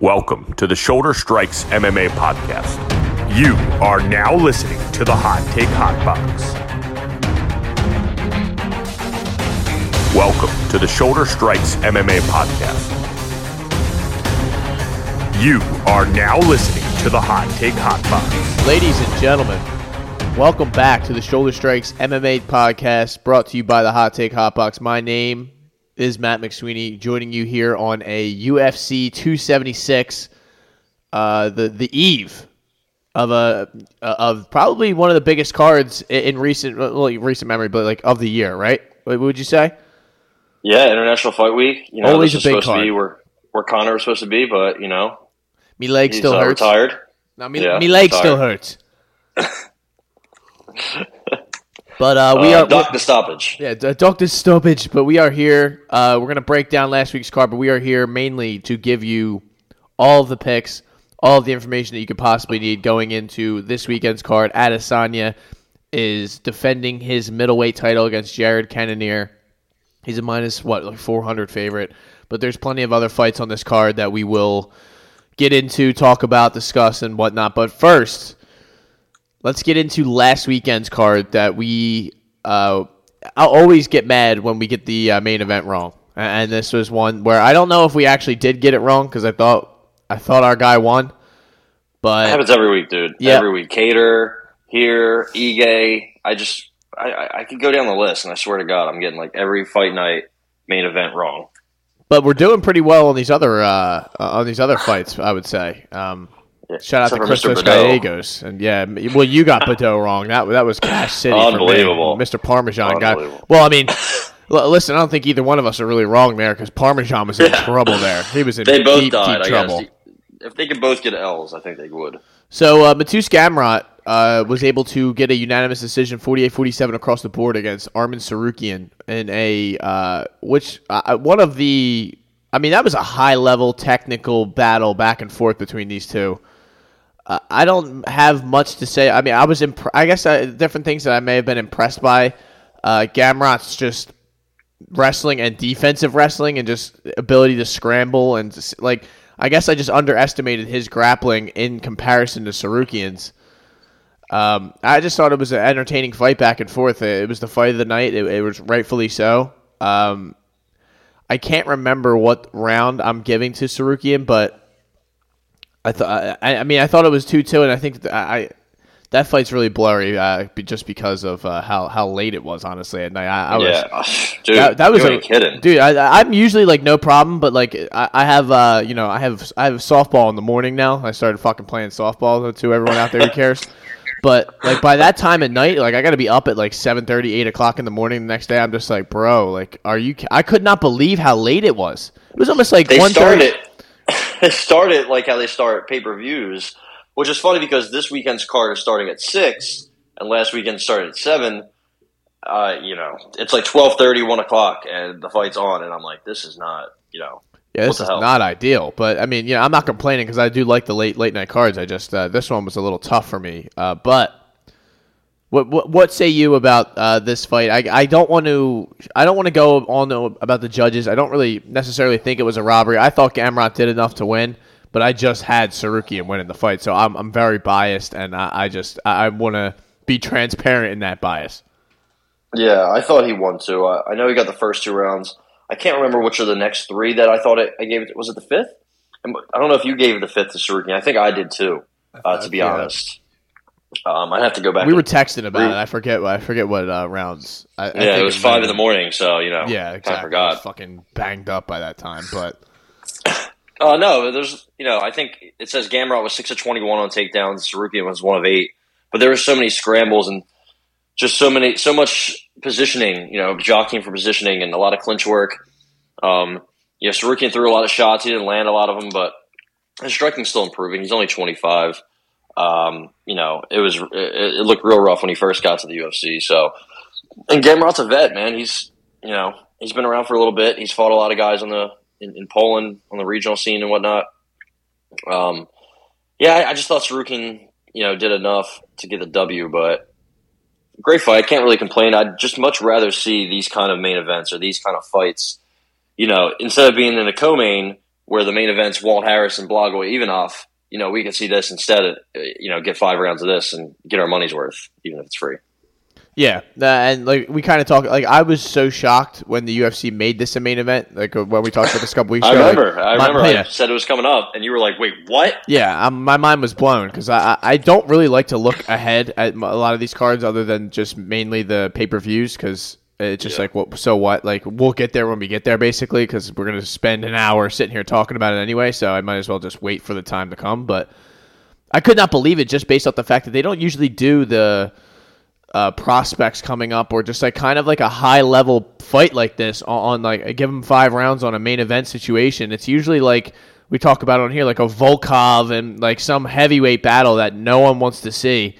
Welcome to the Shoulder Strikes MMA podcast. You are now listening to the Hot Take Hot Box. Welcome to the Shoulder Strikes MMA podcast. You are now listening to the Hot Take Hot Box. Ladies and gentlemen, welcome back to the Shoulder Strikes MMA podcast brought to you by the Hot Take Hot Box. My name is Matt McSweeney, joining you here on a UFC 276, uh, the the eve of a of probably one of the biggest cards in recent well, recent memory, but like of the year, right? What would you say? Yeah, International Fight Week. You know, Always this a big supposed to be card. where where Conor was supposed to be, but you know Me leg still uh, hurts. retired. No, me, Yeah, me leg retired. still hurts. but uh, we uh, are dock the stoppage. Yeah, Doctor Stoppage, but we are here. Uh, we're going to break down last week's card, but we are here mainly to give you all of the picks, all of the information that you could possibly need going into this weekend's card. Adesanya is defending his middleweight title against Jared Cannonier. He's a minus, what, like 400 favorite. But there's plenty of other fights on this card that we will get into, talk about, discuss, and whatnot. But first, let's get into last weekend's card that we uh, I'll always get mad when we get the uh, main event wrong, and this was one where I don't know if we actually did get it wrong because I thought I thought our guy won, but It happens every week, dude. Yeah. Every week. Kattar here, Ige. I just I, I I could go down the list, and I swear to God, I'm getting like every fight night main event wrong. but we're doing pretty well on these other uh, on these other fights. I would say. Um, Yeah, shout out to except for Christos Giagos, and yeah, well, you got Baudot wrong. That that was Cash City. for me. Unbelievable. Mr. Parmesan got. Well, I mean. l- Listen, I don't think either one of us are really wrong there because Parmesan was in trouble there. He was in They both deep, died. deep trouble. If they could both get L's, I think they would. So uh, Mateusz Gamrot uh, was able to get a unanimous decision, 48-47 across the board against Arman Tsarukyan in a uh, which uh, one of the I mean that was a high level technical battle back and forth between these two. Uh, I don't have much to say. I mean, I was imp- I guess uh, different things that I may have been impressed by. Uh, Gamrot's just wrestling and defensive wrestling and just ability to scramble and just, like I guess I just underestimated his grappling in comparison to Tsarukyan's. Um, I just thought it was an entertaining fight back and forth. It was the fight of the night. It, it was rightfully so. Um, I can't remember what round I'm giving to Sarukian, but I thought I, I mean I thought it was two two, and I think that I that fight's really blurry uh, be- just because of uh, how how late it was. Honestly, at night, I, I was yeah, dude. that, that was a kidding. dude. I, I'm usually like no problem, but like I, I have, uh, you know, I have I have softball in the morning now. I started fucking playing softball to everyone out there who cares. But like by that time at night, like I got to be up at like 7:30, 8 o'clock in the morning the next day. I'm just like, bro, like, are you? I could not believe how late it was. It was almost like they one started they started like how they start pay per views, which is funny because this weekend's card is starting at six, and last weekend started at seven. Uh, you know, it's like 12:30, 1 o'clock, and the fight's on, and I'm like, this is not, you know, Yeah, this is not ideal, but I mean, you know, I'm not complaining because I do like the late late night cards. I just uh, this one was a little tough for me. Uh, but what, what what say you about uh, this fight? I, I don't want to I don't want to go on the- about the judges. I don't really necessarily think it was a robbery. I thought Gamrot did enough to win, but I just had Tsarukyan winning the fight, so I'm I'm very biased, and I, I just I, I want to be transparent in that bias. Yeah, I thought he won too. I, I know he got the first two rounds. I can't remember which are the next three that I thought it, I gave it. Was it the fifth? I'm- I don't know if you gave the fifth to Tsarukyan. I think I did too. Uh, to be Yeah. honest, um, I have to go back. We were texting about it. I forget I forget what uh, rounds. I, I yeah, think it was five in the morning, so you know. Yeah, I exactly. I forgot. was fucking banged up by that time, but Uh, no, there's you know I think it says Gamrot was six of twenty one on takedowns. Tsarukyan was one of eight, but there were so many scrambles and just so many so much positioning. You know, jockeying for positioning and a lot of clinch work. Um, yeah, Tsarukyan threw a lot of shots. He didn't land a lot of them, but his striking's still improving. He's only twenty five. Um, you know, it was it, it looked real rough when he first got to the UFC. So, and Gamrot's a vet, man. He's you know he's been around for a little bit. He's fought a lot of guys on the in, in Poland on the regional scene and whatnot. Um, yeah, I, I just thought Tsarukyan, you know, did enough to get the W, but great fight. I can't really complain. I'd just much rather see these kind of main events or these kind of fights. You know, instead of being in a co-main, where the main events Walt Harris and Blagoy Ivanov, you know, we could see this instead of, uh, you know, get five rounds of this and get our money's worth, even if it's free. Yeah, uh, and like we kind of talk, like I was so shocked when the UFC made this a main event. Like uh, when we talked about this a couple weeks I ago. remember, like, I my- remember, yeah. I said it was coming up, and you were like, "Wait, what?" Yeah, um, my mind was blown because I, I I don't really like to look ahead at a lot of these cards other than just mainly the pay per views because it's just Yeah. like what so what like we'll get there when we get there basically because we're gonna spend an hour sitting here talking about it anyway so I might as well just wait for the time to come but I could not believe it just based off the fact that they don't usually do the uh, prospects coming up or just like kind of like a high level fight like this on, on like give them five rounds on a main event situation. It's usually like we talk about on here like a Volkov and like some heavyweight battle that no one wants to see.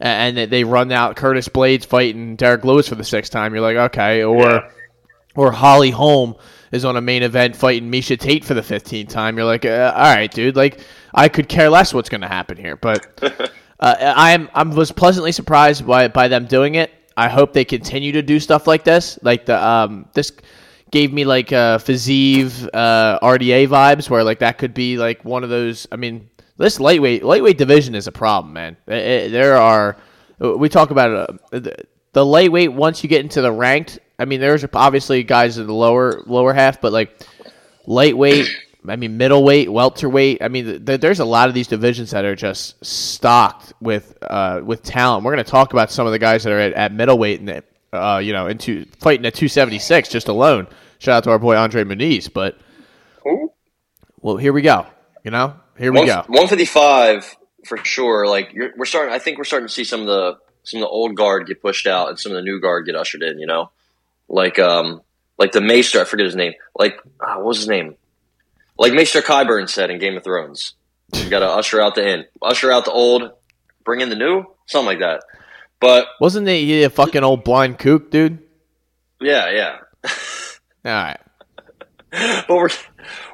And that they run out Curtis Blaydes fighting Derrick Lewis for the sixth time. You're like, okay, or Yeah. or Holly Holm is on a main event fighting Miesha Tate for the 15th time. You're like, uh, all right, dude. Like, I could care less what's going to happen here. But uh, I am I was pleasantly surprised by by them doing it. I hope they continue to do stuff like this. Like the um this gave me like uh Fiziev uh RDA vibes where like that could be like one of those. I mean, this lightweight lightweight division is a problem, man. Eh, eh, there are we talk about. Uh, the, the lightweight once you get into the ranked. I mean, there's obviously guys in the lower lower half, but like lightweight. I mean, middleweight, welterweight. I mean, th- th- there's a lot of these divisions that are just stocked with uh, with talent. We're going to talk about some of the guys that are at, at middleweight and uh, you know, into fighting at 276 just alone. Shout out to our boy Andre Muniz. But well, here we go. You know, here we go. 155 for sure. Like you're, we're starting. I think we're starting to see some of the some of the old guard get pushed out and some of the new guard get ushered in. You know, like um like the Maester. I forget his name. Like ah, what was his name? Like Maester Qyburn said in Game of Thrones. You got to usher out the in, usher out the old, bring in the new, something like that. But Wasn't he a fucking old blind kook, dude? yeah, yeah. All right. but we're,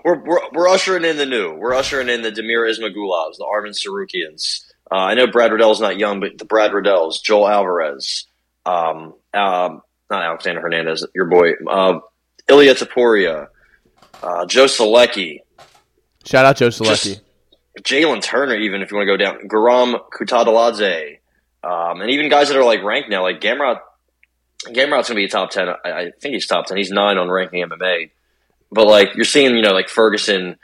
we're we're we're ushering in the new. We're ushering in the Damir Ismagulovs, the Arman Tsarukyans. Uh, I know Brad Riddell's not young, but the Brad Riddells, Joel Alvarez, um, um, not Alexander Hernandez, your boy, uh, Ilia Topuria, uh, Joe Solecki, Shout out Joe Solecki. Jalin Turner, even if you want to go down, Guram Kutateladze, um, and even guys that are like ranked now, like Gamrot. Gamrot's gonna be a top ten. I, I think he's top ten. He's nine on ranking MMA. But like you're seeing, you know, like Ferguson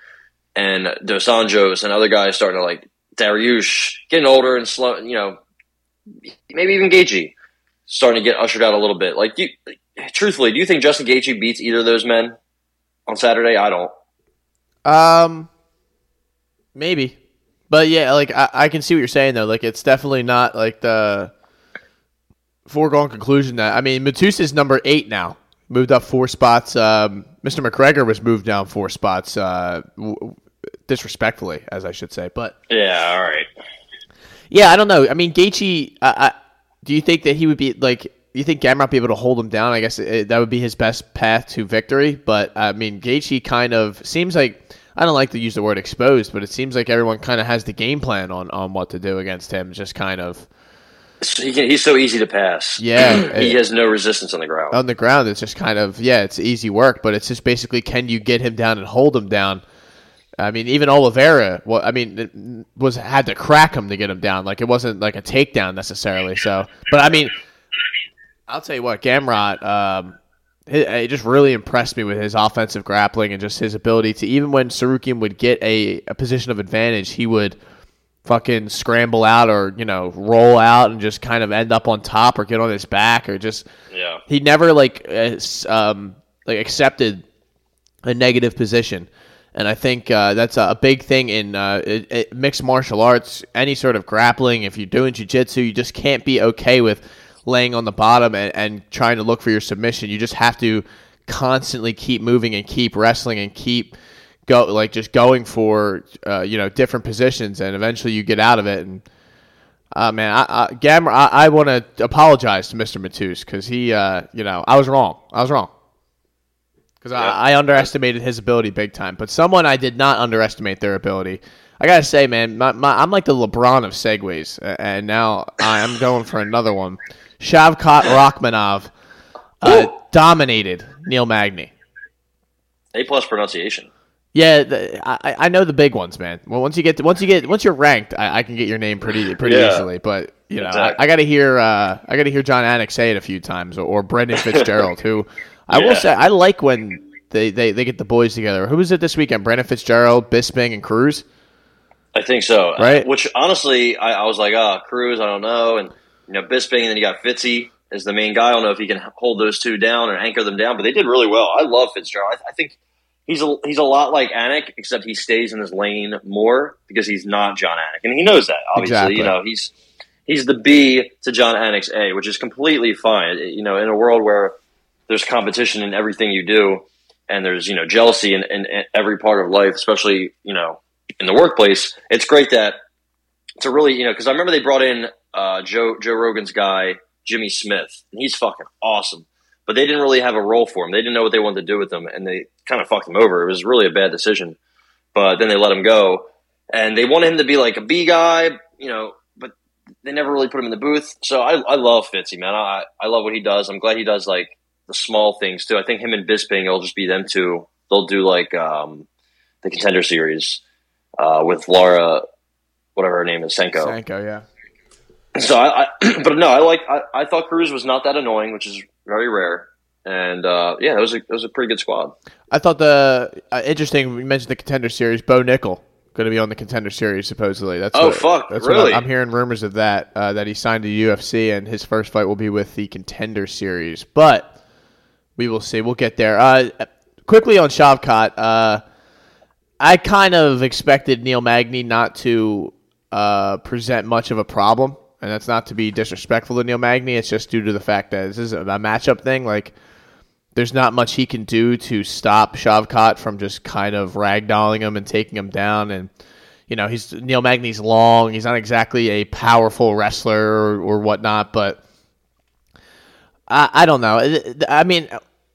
and Dos Anjos and other guys starting to like Dariush getting older and slow. You know, maybe even Gaethje starting to get ushered out a little bit. Like, you, truthfully, do you think Justin Gaethje beats either of those men on Saturday? I don't. Um, maybe, but yeah, like I, I can see what you're saying though. Like it's definitely not like the foregone conclusion that I mean, Mateusz is number eight now, moved up four spots. Um, Mr. McGregor was moved down four spots, uh, w- disrespectfully, as I should say. But Yeah, all right. yeah, I don't know. I mean, Gaethje, I, I, do you think that he would be like? You think Gamrot be able to hold him down? I guess it, that would be his best path to victory. But I mean, Gaethje kind of seems like I don't like to use the word exposed, but it seems like everyone kind of has the game plan on on what to do against him. Just kind of He can, he's so easy to pass. Yeah. he has no resistance on the ground. on the ground. It's just kind of yeah, it's easy work, but it's just basically can you get him down and hold him down. I mean, even Oliveira, well, I mean, it was had to crack him to get him down. Like it wasn't like a takedown necessarily. So, but I mean, I'll tell you what, Gamrot, um, it, it just really impressed me with his offensive grappling and just his ability to even when Tsarukyan would get a, a position of advantage, he would fucking scramble out or you know roll out and just kind of end up on top or get on his back or just yeah. he never like uh, um, like accepted a negative position, and I think uh, that's a, big thing in uh, it, it, mixed martial arts. Any sort of grappling, if you're doing jujitsu, you just can't be okay with laying on the bottom and, and trying to look for your submission. You just have to constantly keep moving and keep wrestling and keep go like just going for uh, you know different positions, and eventually you get out of it and. Uh, man, I, I, Gamma, I, I want to apologize to Mr. Mateusz because he, uh, you know, I was wrong. I was wrong because Yeah. I, I underestimated his ability big time. But someone I did not underestimate their ability. I gotta say, man, my, my, I'm like the LeBron of segways, and now I'm going for another one. Shavkat Rakhmonov uh, dominated Neil Magny. A plus pronunciation. Yeah, the, I, I know the big ones, man. Well, once you get to, once you get once you're ranked, I, I can get your name pretty pretty Yeah. easily. But you know, Exactly. I, I got to hear uh, I got to hear Jon Anik say it a few times, or, or Brendan Fitzgerald, who I will say I like when they, they, they get the boys together. Who was it this weekend? Brendan Fitzgerald, Bisping, and Cruz. I think so. Right. Which honestly, I, I was like, ah, Cruz, I don't know, and you know, Bisping, and then you got Fitzy as the main guy. I don't know if he can hold those two down or anchor them down, but they did really well. I love Fitzgerald. I, I think he's a he's a lot like Anik, except he stays in his lane more because he's not Jon Anik, and he knows that. Obviously, Exactly. you know, he's he's the B to Jon Anik's A, which is completely fine. You know, in a world where there's competition in everything you do, and there's you know jealousy in, in, in every part of life, especially you know in the workplace. It's great that to really you know because I remember they brought in uh, Joe Joe Rogan's guy Jimmy Smith, and he's fucking awesome. But they didn't really have a role for him. They didn't know what they wanted to do with him, and they kind of fucked him over. It was really a bad decision. But then they let him go, and they wanted him to be like a B guy, you know. But they never really put him in the booth. So I, I love Fitzy, man. I I love what he does. I'm glad he does like the small things too. I think him and Bisping, it'll just be them two. They'll do like um, the contender series uh, with Laura, whatever her name is, Senko. Sanko, yeah. So I, I but no, I like I, I thought Cruz was not that annoying, which is very rare. And uh, yeah, it was a it was a pretty good squad. I thought the uh, interesting. You mentioned the contender series. Bo Nickal going to be on the contender series supposedly. That's Oh, what- fuck, That's really? I'm, I'm hearing rumors of that. Uh, that he signed to UFC and his first fight will be with the contender series. But we will see. We'll get there. Uh, quickly on Shavkat. Uh, I kind of expected Neil Magny not to uh, present much of a problem, and that's not to be disrespectful to Neil Magny. It's just due to the fact that this is a matchup thing. Like there's not much he can do to stop Shavkat from just kind of ragdolling him and taking him down. And you know, he's Neil Magny's long. He's not exactly a powerful wrestler or, or whatnot, but I, I don't know. I mean,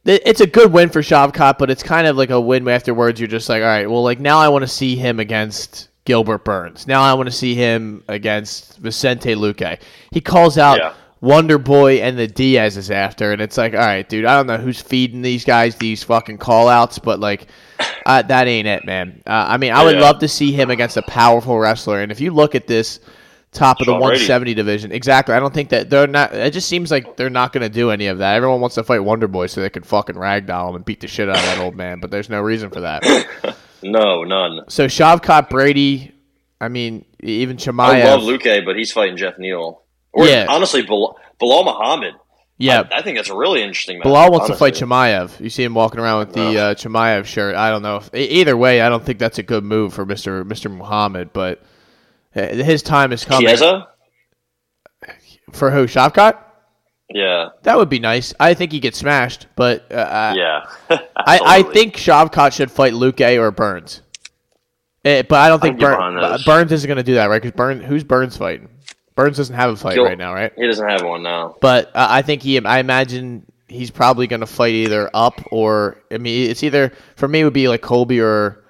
it's a good win for Shavkat, but it's kind of like a win afterwards. You're just like, all right, well, like now I want to see him against Gilbert Burns. Now I want to see him against Vicente Luque. He calls out Yeah. Wonder Boy and the Diaz is after, and it's like, all right, dude, I don't know who's feeding these guys these fucking call outs, but like, uh, that ain't it, man. Uh, I mean, I would Yeah. love to see him against a powerful wrestler, and if you look at this top of the Sean Brady. 170 division, exactly, I don't think that they're not. It just seems like they're not going to do any of that. Everyone wants to fight Wonder Boy so they can fucking ragdoll him and beat the shit out of that old man, but there's no reason for that. No, none. So Shavkat Brady, I mean, even I love Luque, but he's fighting Jeff Neal. Or Yeah. honestly, Belal, Belal Muhammad. Yeah, I, I think that's a really interesting match. Belal wants to fight honestly. Chimaev. You see him walking around with the uh, Chimaev shirt. I don't know. If, either way, I don't think that's a good move for Mister Mister Muhammad. But uh, his time is coming. Chiesa? For who? Shavkat? Yeah, That would be nice. I think he gets smashed, but uh, yeah. I, I think Shavkat should fight Luque or Burns. Eh, but I don't think Burn. Burns isn't going to do that, right? Because Burns, who's Burns fighting? Burns doesn't have a fight Gil- right now, right? he doesn't have one now. But uh, I think he, I imagine he's probably going to fight either up or I mean, it's either for me it would be like Colby or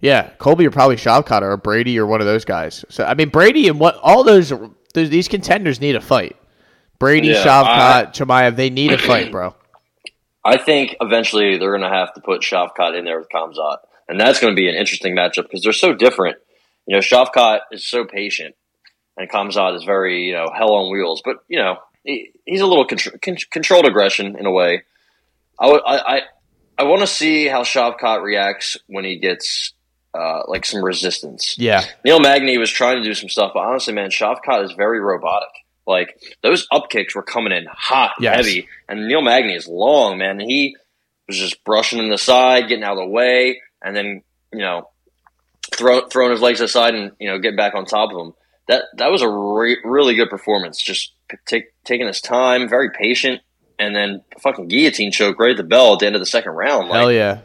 yeah, Colby or probably Shavkat or Brady or one of those guys. So I mean, Brady and what all those, those these contenders need a fight. Brady, Yeah, Shavkat, Chimaev, they need a fight, bro. I think eventually they're going to have to put Shavkat in there with Khamzat, and that's going to be an interesting matchup because they're so different. You know, Shavkat is so patient, and Khamzat is very you know hell on wheels. But you know, he, he's a little contr- con- controlled aggression in a way. I I I, I want to see how Shavkat reacts when he gets uh, like some resistance. Yeah. Neil Magny was trying to do some stuff, but honestly, man, Shavkat is very robotic. Like those up kicks were coming in hot, Yes. heavy, and Neil Magny is long, man. He was just brushing in the side, getting out of the way, and then you know, throw, throwing his legs aside and you know, getting back on top of him. That that was a re- really good performance. Just p- take, taking his time, very patient, and then fucking guillotine choke right at the bell at the end of the second round. Like, Hell yeah.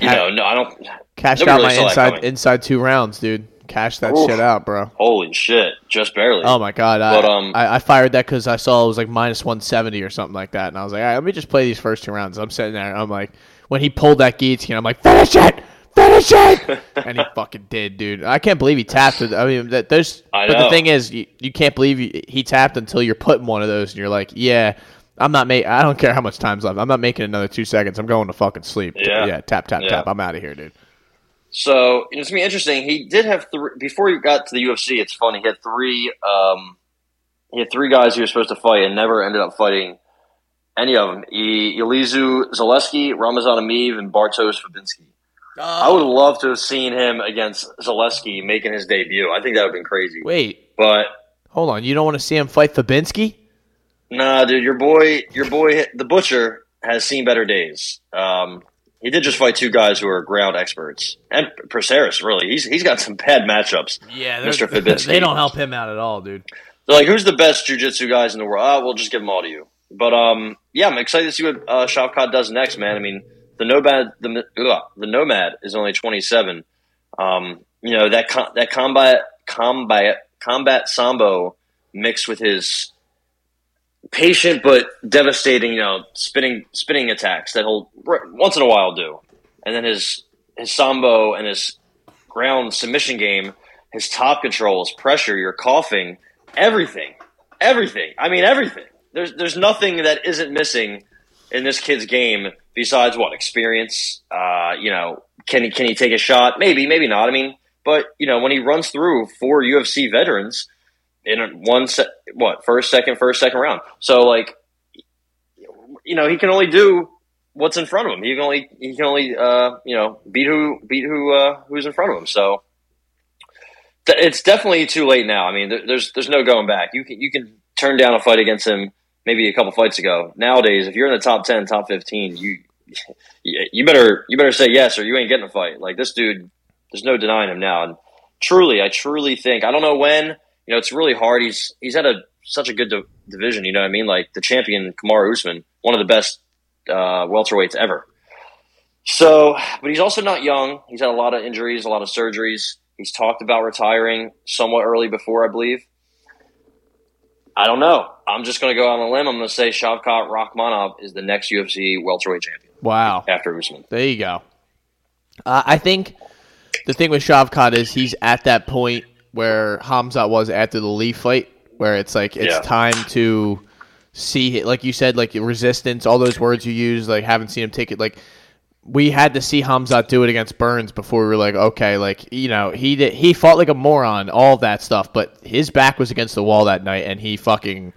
you know, no, I don't. cashed nobody out really my inside inside two rounds, dude. Cash that Oof. shit out, bro. Holy shit, just barely. Oh my god! I, um, I, I fired that because I saw it was like minus one seventy or something like that, and I was like, all right, let me just play these first two rounds. I'm sitting there, I'm like, when he pulled that guillotine, I'm like, finish it, finish it, and he fucking did, dude. I can't believe he tapped. It. I mean, that there's. I but the thing is, you, you can't believe he, he tapped until you're putting one of those, and you're like, yeah. I'm not making. I don't care how much time's left. I'm not making another two seconds. I'm going to fucking sleep. Yeah. yeah. Tap, tap, Yeah. tap. I'm out of here, dude. So it's gonna be interesting. He did have three before he got to the UFC. It's funny. He had three. Um, he had three guys he was supposed to fight and never ended up fighting any of them. E- Elizeu Zaleski, Ramazan Emeev, and Bartosz Fabinski. I would love to have seen him against Zaleski making his debut. I think that would have been crazy. Wait, But hold on. You don't want to see him fight Fabinski? nah, dude, your boy, your boy, the butcher has seen better days. Um, he did just fight two guys who are ground experts, and Perseris. Really, he's he's got some bad matchups. Yeah, Mr. Fabinski. They don't help him out at all, dude. They're like, who's the best jujitsu guys in the world? Oh, we'll just give them all to you. But um, yeah, I'm excited to see what uh, Shavkat does next, man. I mean, the nomad, the ugh, the nomad is only 27. Um, you know that com- that combat combat combat sambo mixed with his patient but devastating, you know, spinning spinning attacks that he'll once in a while do, and then his his sambo and his ground submission game, his top control, his pressure, your coughing, everything, everything. I mean, everything. There's there's nothing that isn't missing in this kid's game besides what experience. Uh, you know, can he can he take a shot? Maybe, maybe not. I mean, but you know, when he runs through four UFC veterans in one set, what first, second, first, second round. So like, you know, he can only do what's in front of him. He can only he can only uh, you know beat who beat who uh, who's in front of him. So it's definitely too late now. I mean, there's there's no going back. You can you can turn down a fight against him maybe a couple fights ago. Nowadays, if you're in the top ten, top fifteen, you you better you better say yes or you ain't getting a fight. Like this dude, there's no denying him now. And truly, I truly think I don't know when. You know, it's really hard. He's he's had a such a good di- division. You know what I mean? Like the champion Kamaru Usman, one of the best uh, welterweights ever. So, but he's also not young. He's had a lot of injuries, a lot of surgeries. He's talked about retiring somewhat early before, I believe. I don't know. I'm just going to go out on a limb. I'm going to say Shavkat Rakhmonov is the next UFC welterweight champion Wow. after Usman. There you go. Uh, I think the thing with Shavkat is he's at that point where Khamzat was after the Lee fight, where it's like it's Yeah. time to see, like you said, like resistance, all those words you use, like haven't seen him take it. Like we had to see Khamzat do it against Burns before we were like, okay, like you know, he did, he fought like a moron, all that stuff, but his back was against the wall that night, and he fucking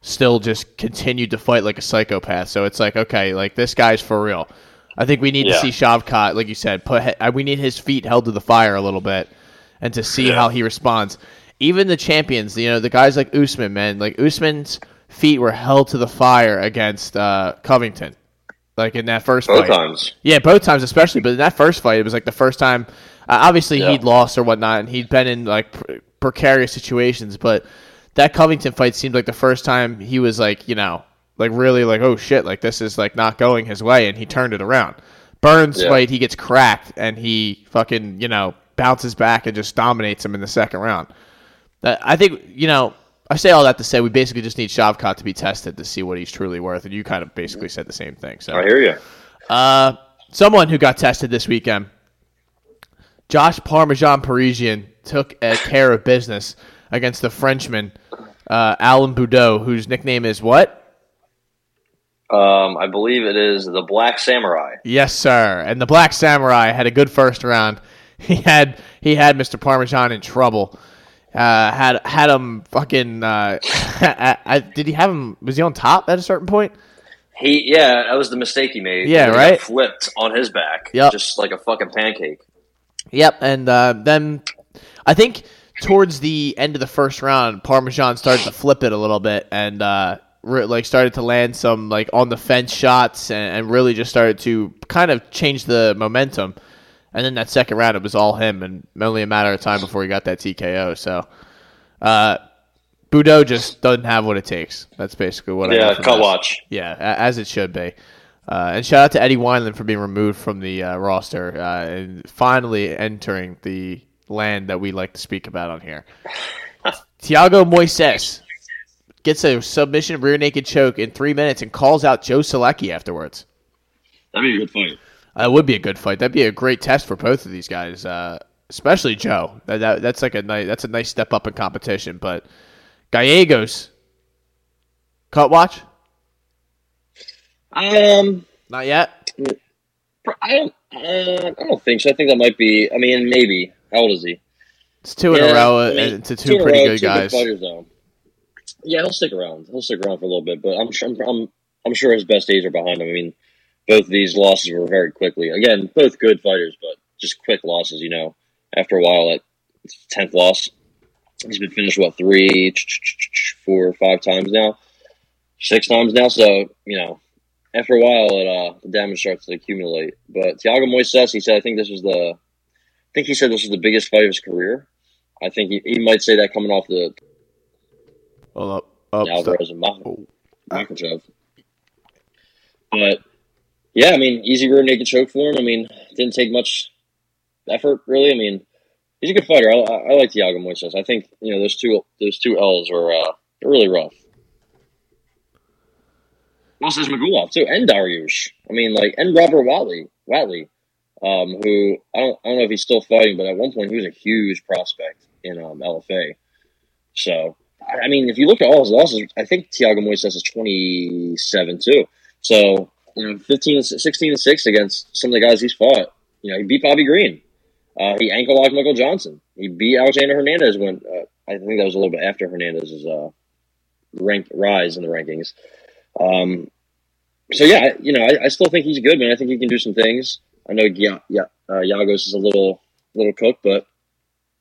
still just continued to fight like a psychopath. So it's like, okay, like this guy's for real. I think we need to see Shavkat, like you said, put uh, we need his feet held to the fire a little bit, and to see Yeah. how he responds. Even the champions, you know, the guys like Usman, man, like Usman's feet were held to the fire against uh, Covington, like in that first Both fight. times. Yeah, both times especially, but in that first fight, it was like the first time. Uh, obviously, Yeah. he'd lost or whatnot, and he'd been in like pre- precarious situations. But that Covington fight seemed like the first time he was like, you know, like really like, oh shit, like this is like not going his way, and he turned it around. Burns Yeah. fight, he gets cracked, and he fucking you know bounces back and just dominates him in the second round. I think you know. I say all that to say we basically just need Shavkat to be tested to see what he's truly worth, and you kind of basically said the same thing. So I hear you. uh, someone who got tested this weekend, Josh Parmesan Parisian, took a care of business against the Frenchman, uh, Alan Baudot, whose nickname is what? Um, I believe it is the Black Samurai. Yes, sir. And the Black Samurai had a good first round. He had he had Mr. Parmesan in trouble. Uh, had had him fucking. Uh, I, I, did he have him? Was he on top at a certain point? He, yeah, that was the mistake he made. Yeah, He right? Flipped on his back. Yep. Just like a fucking pancake. Yep, and uh, then I think towards the end of the first round, Parmesan started to flip it a little bit and uh, re- like started to land some like on the fence shots and, and really just started to kind of change the momentum. And then that second round, it was all him, and only a matter of time before he got that TKO. So, uh, Baudot just doesn't have what it takes. That's basically what I Yeah, cut watch. Yeah, a- as it should be. Uh, and shout out to Eddie Wineland for being removed from the uh, roster uh, and finally entering the land that we like to speak about on here. Thiago Moises gets a submission rear naked choke in three minutes and calls out Joe Solecki afterwards. That'd be a good fight. That would be a good fight. That'd be a great test for both of these guys, uh, especially Joe. That, that, that's like a nice that's a nice step up in competition. But Giagos, cut watch, Um, not yet. I don't. Uh, I don't think so. I think that might be. I mean, maybe. How old is he? It's two in a row, I mean, it's two, two pretty row, good two guys. fighters, though. Yeah, he'll stick around. He'll stick around for a little bit, but I'm sure. I'm, I'm, I'm sure his best days are behind him. I mean, both of these losses were very quickly. Again, both good fighters, but just quick losses. You know, after a while, at tenth loss, he's been finished what three, four, five times now, six times now. So you know, after a while, it uh, the damage starts to accumulate. But Thiago Moises, he said, I think this was the, I think he said this was the biggest fight of his career. I think he, he might say that coming off the Hold up. up stop. Alvarez and Mach- Oh. But yeah, I mean, easy rear naked choke for him. I mean, didn't take much effort really. I mean, he's a good fighter. I, I, I like Thiago Moises. I think you know those two those two L's are uh, really rough. Also, there's Magulov too, and Dariush. I mean, like, and Robert Watley, Watley, um, who I don't I don't know if he's still fighting, but at one point he was a huge prospect in um, LFA. So I mean, if you look at all his losses, I think Thiago Moises is 27 too. So, you know, 15 and 16 and 6 against some of the guys he's fought. You know, he beat Bobby Green. Uh, he ankle locked Michael Johnson. He beat Alexander Hernandez when uh, I think that was a little bit after Hernandez's uh, rank rise in the rankings. Um, so yeah, you know, I, I still think he's good, man. I think he can do some things. I know, yeah, yeah, uh, Giagos is a little little cook, but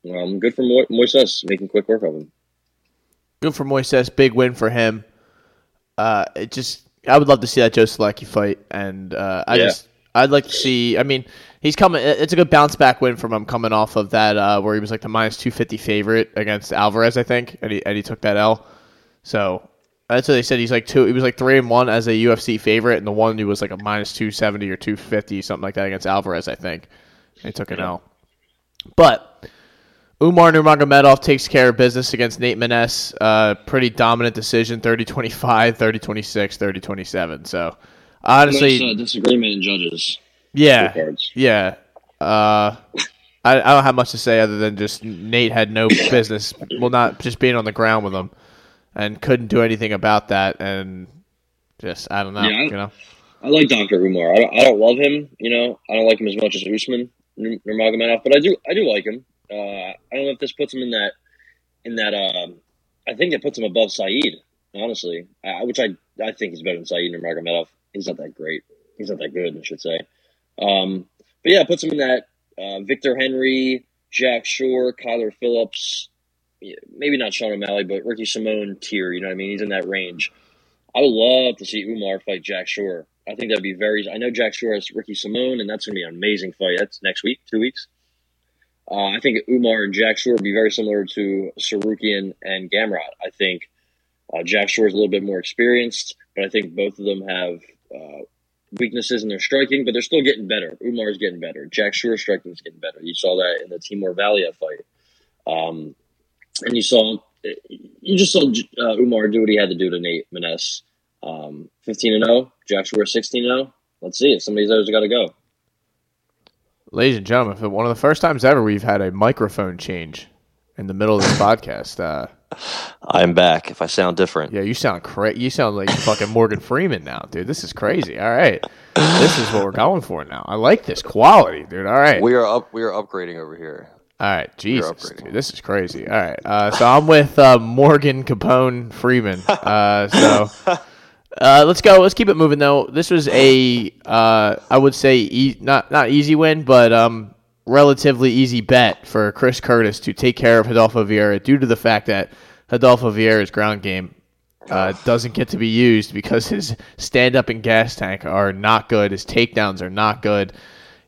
um, good for Mo- Moises making quick work of him. Good for Moises. Big win for him. Uh, it just, I would love to see that Joe Solecki fight, and uh, I Yeah. just, I'd like to see. I mean, he's coming. It's a good bounce back win from him coming off of that uh, where he was like the minus two fifty favorite against Alvarez, I think, and he and he took that L. So that's what they said. He's like two. He was like three and one as a UFC favorite, and the one he was like a minus two seventy or two fifty, something like that against Alvarez, I think. And he took an L. But Umar Nurmagomedov takes care of business against Nate Maness. Uh, pretty dominant decision 30 25, 30 26, 30 27. So, honestly, There's a disagreement in judges. yeah. Yeah. Uh, I, I don't have much to say other than just Nate had no business, well, not just being on the ground with him and couldn't do anything about that. And just, I don't know, Yeah, I- you know? I like Dr. Umar. I don't, I don't love him, you know. I don't like him as much as Usman Nurmagomedov, but I do I do like him. Uh, I don't know if this puts him in that in that. Um, I think it puts him above Saeed, honestly. I, which I I think he's better than Saeed Nurmagomedov. He's not that great. He's not that good, I should say. Um, but yeah, it puts him in that uh, Victor Henry, Jack Shore, Kyler Phillips, maybe not Sean O'Malley, but Ricky Simone tier. You know what I mean? He's in that range. I would love to see Umar fight Jack Shore. I think that'd be very. I know Jack Shore has Ricky Simone, and that's going to be an amazing fight. That's next week, two weeks. Uh, I think Umar and Jack Shore would be very similar to Tsarukyan and Gamrot. I think uh, Jack Shore is a little bit more experienced, but I think both of them have uh, weaknesses in their striking, but they're still getting better. Umar is getting better. Jack Shore's striking is getting better. You saw that in the Timur Valiev fight. Um, and you saw, you just saw uh, Umar do what he had to do to Nate Maness. Um, 15 and 0, Jack Shore 16 and 0. Let's see if some of these others got to go. Ladies and gentlemen, for one of the first times ever, we've had a microphone change in the middle of this podcast. Uh, I'm back. If I sound different, Yeah, you sound cra- You sound like fucking Morgan Freeman now, dude. This is crazy. All right, this is what we're going for now. I like this quality, dude. All right, We are up. We are upgrading over here. all right. Jesus, dude, this is crazy. All right, uh, so I'm with uh, Morgan Capone Freeman. Uh, so uh, let's go. Let's keep it moving though. This was a, uh, I would say, e- not not easy win, but um, relatively easy bet for Chris Curtis to take care of Rodolfo Vieira due to the fact that Rodolfo Vieira's ground game uh, doesn't get to be used because his stand up and gas tank are not good. His takedowns are not good.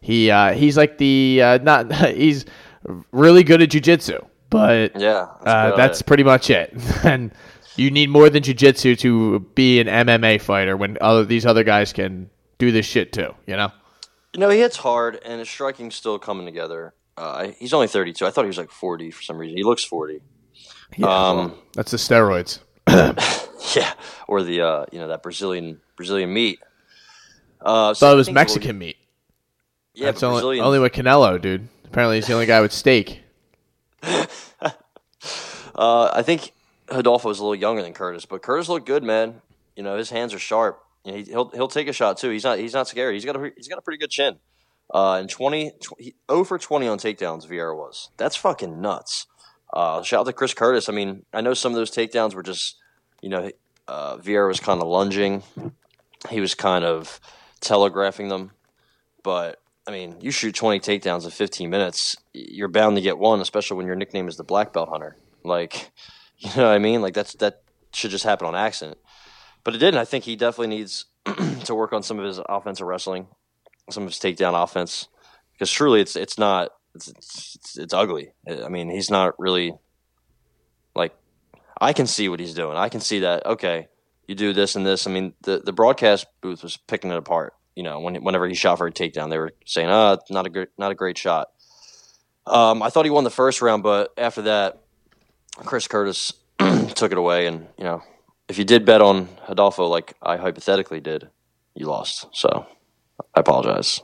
He uh, he's like the uh, not he's really good at jujitsu, but Yeah, that's, uh, that's pretty much it. and you need more than jujitsu to be an MMA fighter when other, these other guys can do this shit too. You know. you know he hits hard, and his striking's still coming together. Uh, he's only 32. I thought he was like 40 for some reason. He looks 40. Um, That's the steroids. yeah, or the uh, you know that Brazilian Brazilian meat. Uh, so Thought it was Mexican get- meat. Yeah, That's only, only with Canelo, dude. Apparently, he's the only guy with steak. Uh, I think Rodolfo is a little younger than Curtis, but Curtis looked good, man. You know, his hands are sharp. You know, he, he'll he'll take a shot too. He's not he's not scared. He's got a he's got a pretty good chin. Uh, and 20, 20 0 for 20 on takedowns, Vieira was. That's fucking nuts. Uh, shout out to Chris Curtis. I mean, I know some of those takedowns were just, you know, uh, Vieira was kind of lunging. He was kind of telegraphing them. But, I mean, you shoot 20 takedowns in 15 minutes, you're bound to get one, especially when your nickname is the Black Belt Hunter. Like, you know what I mean? Like, that's that should just happen on accident. But it didn't. I think he definitely needs to work on some of his offensive wrestling some of his takedown offense because truly it's it's not it's, it's, it's ugly. I mean, he's not really like I can see what he's doing. I can see that okay, you do this and this. I mean, the the broadcast booth was picking it apart. You know, when whenever he shot for a takedown, they were saying, "Ah, oh, not a great not a great shot." Um, I thought he won the first round, but after that, Chris Curtis took it away. And you know, if you did bet on Rodolfo, like I hypothetically did, you lost. So I apologize.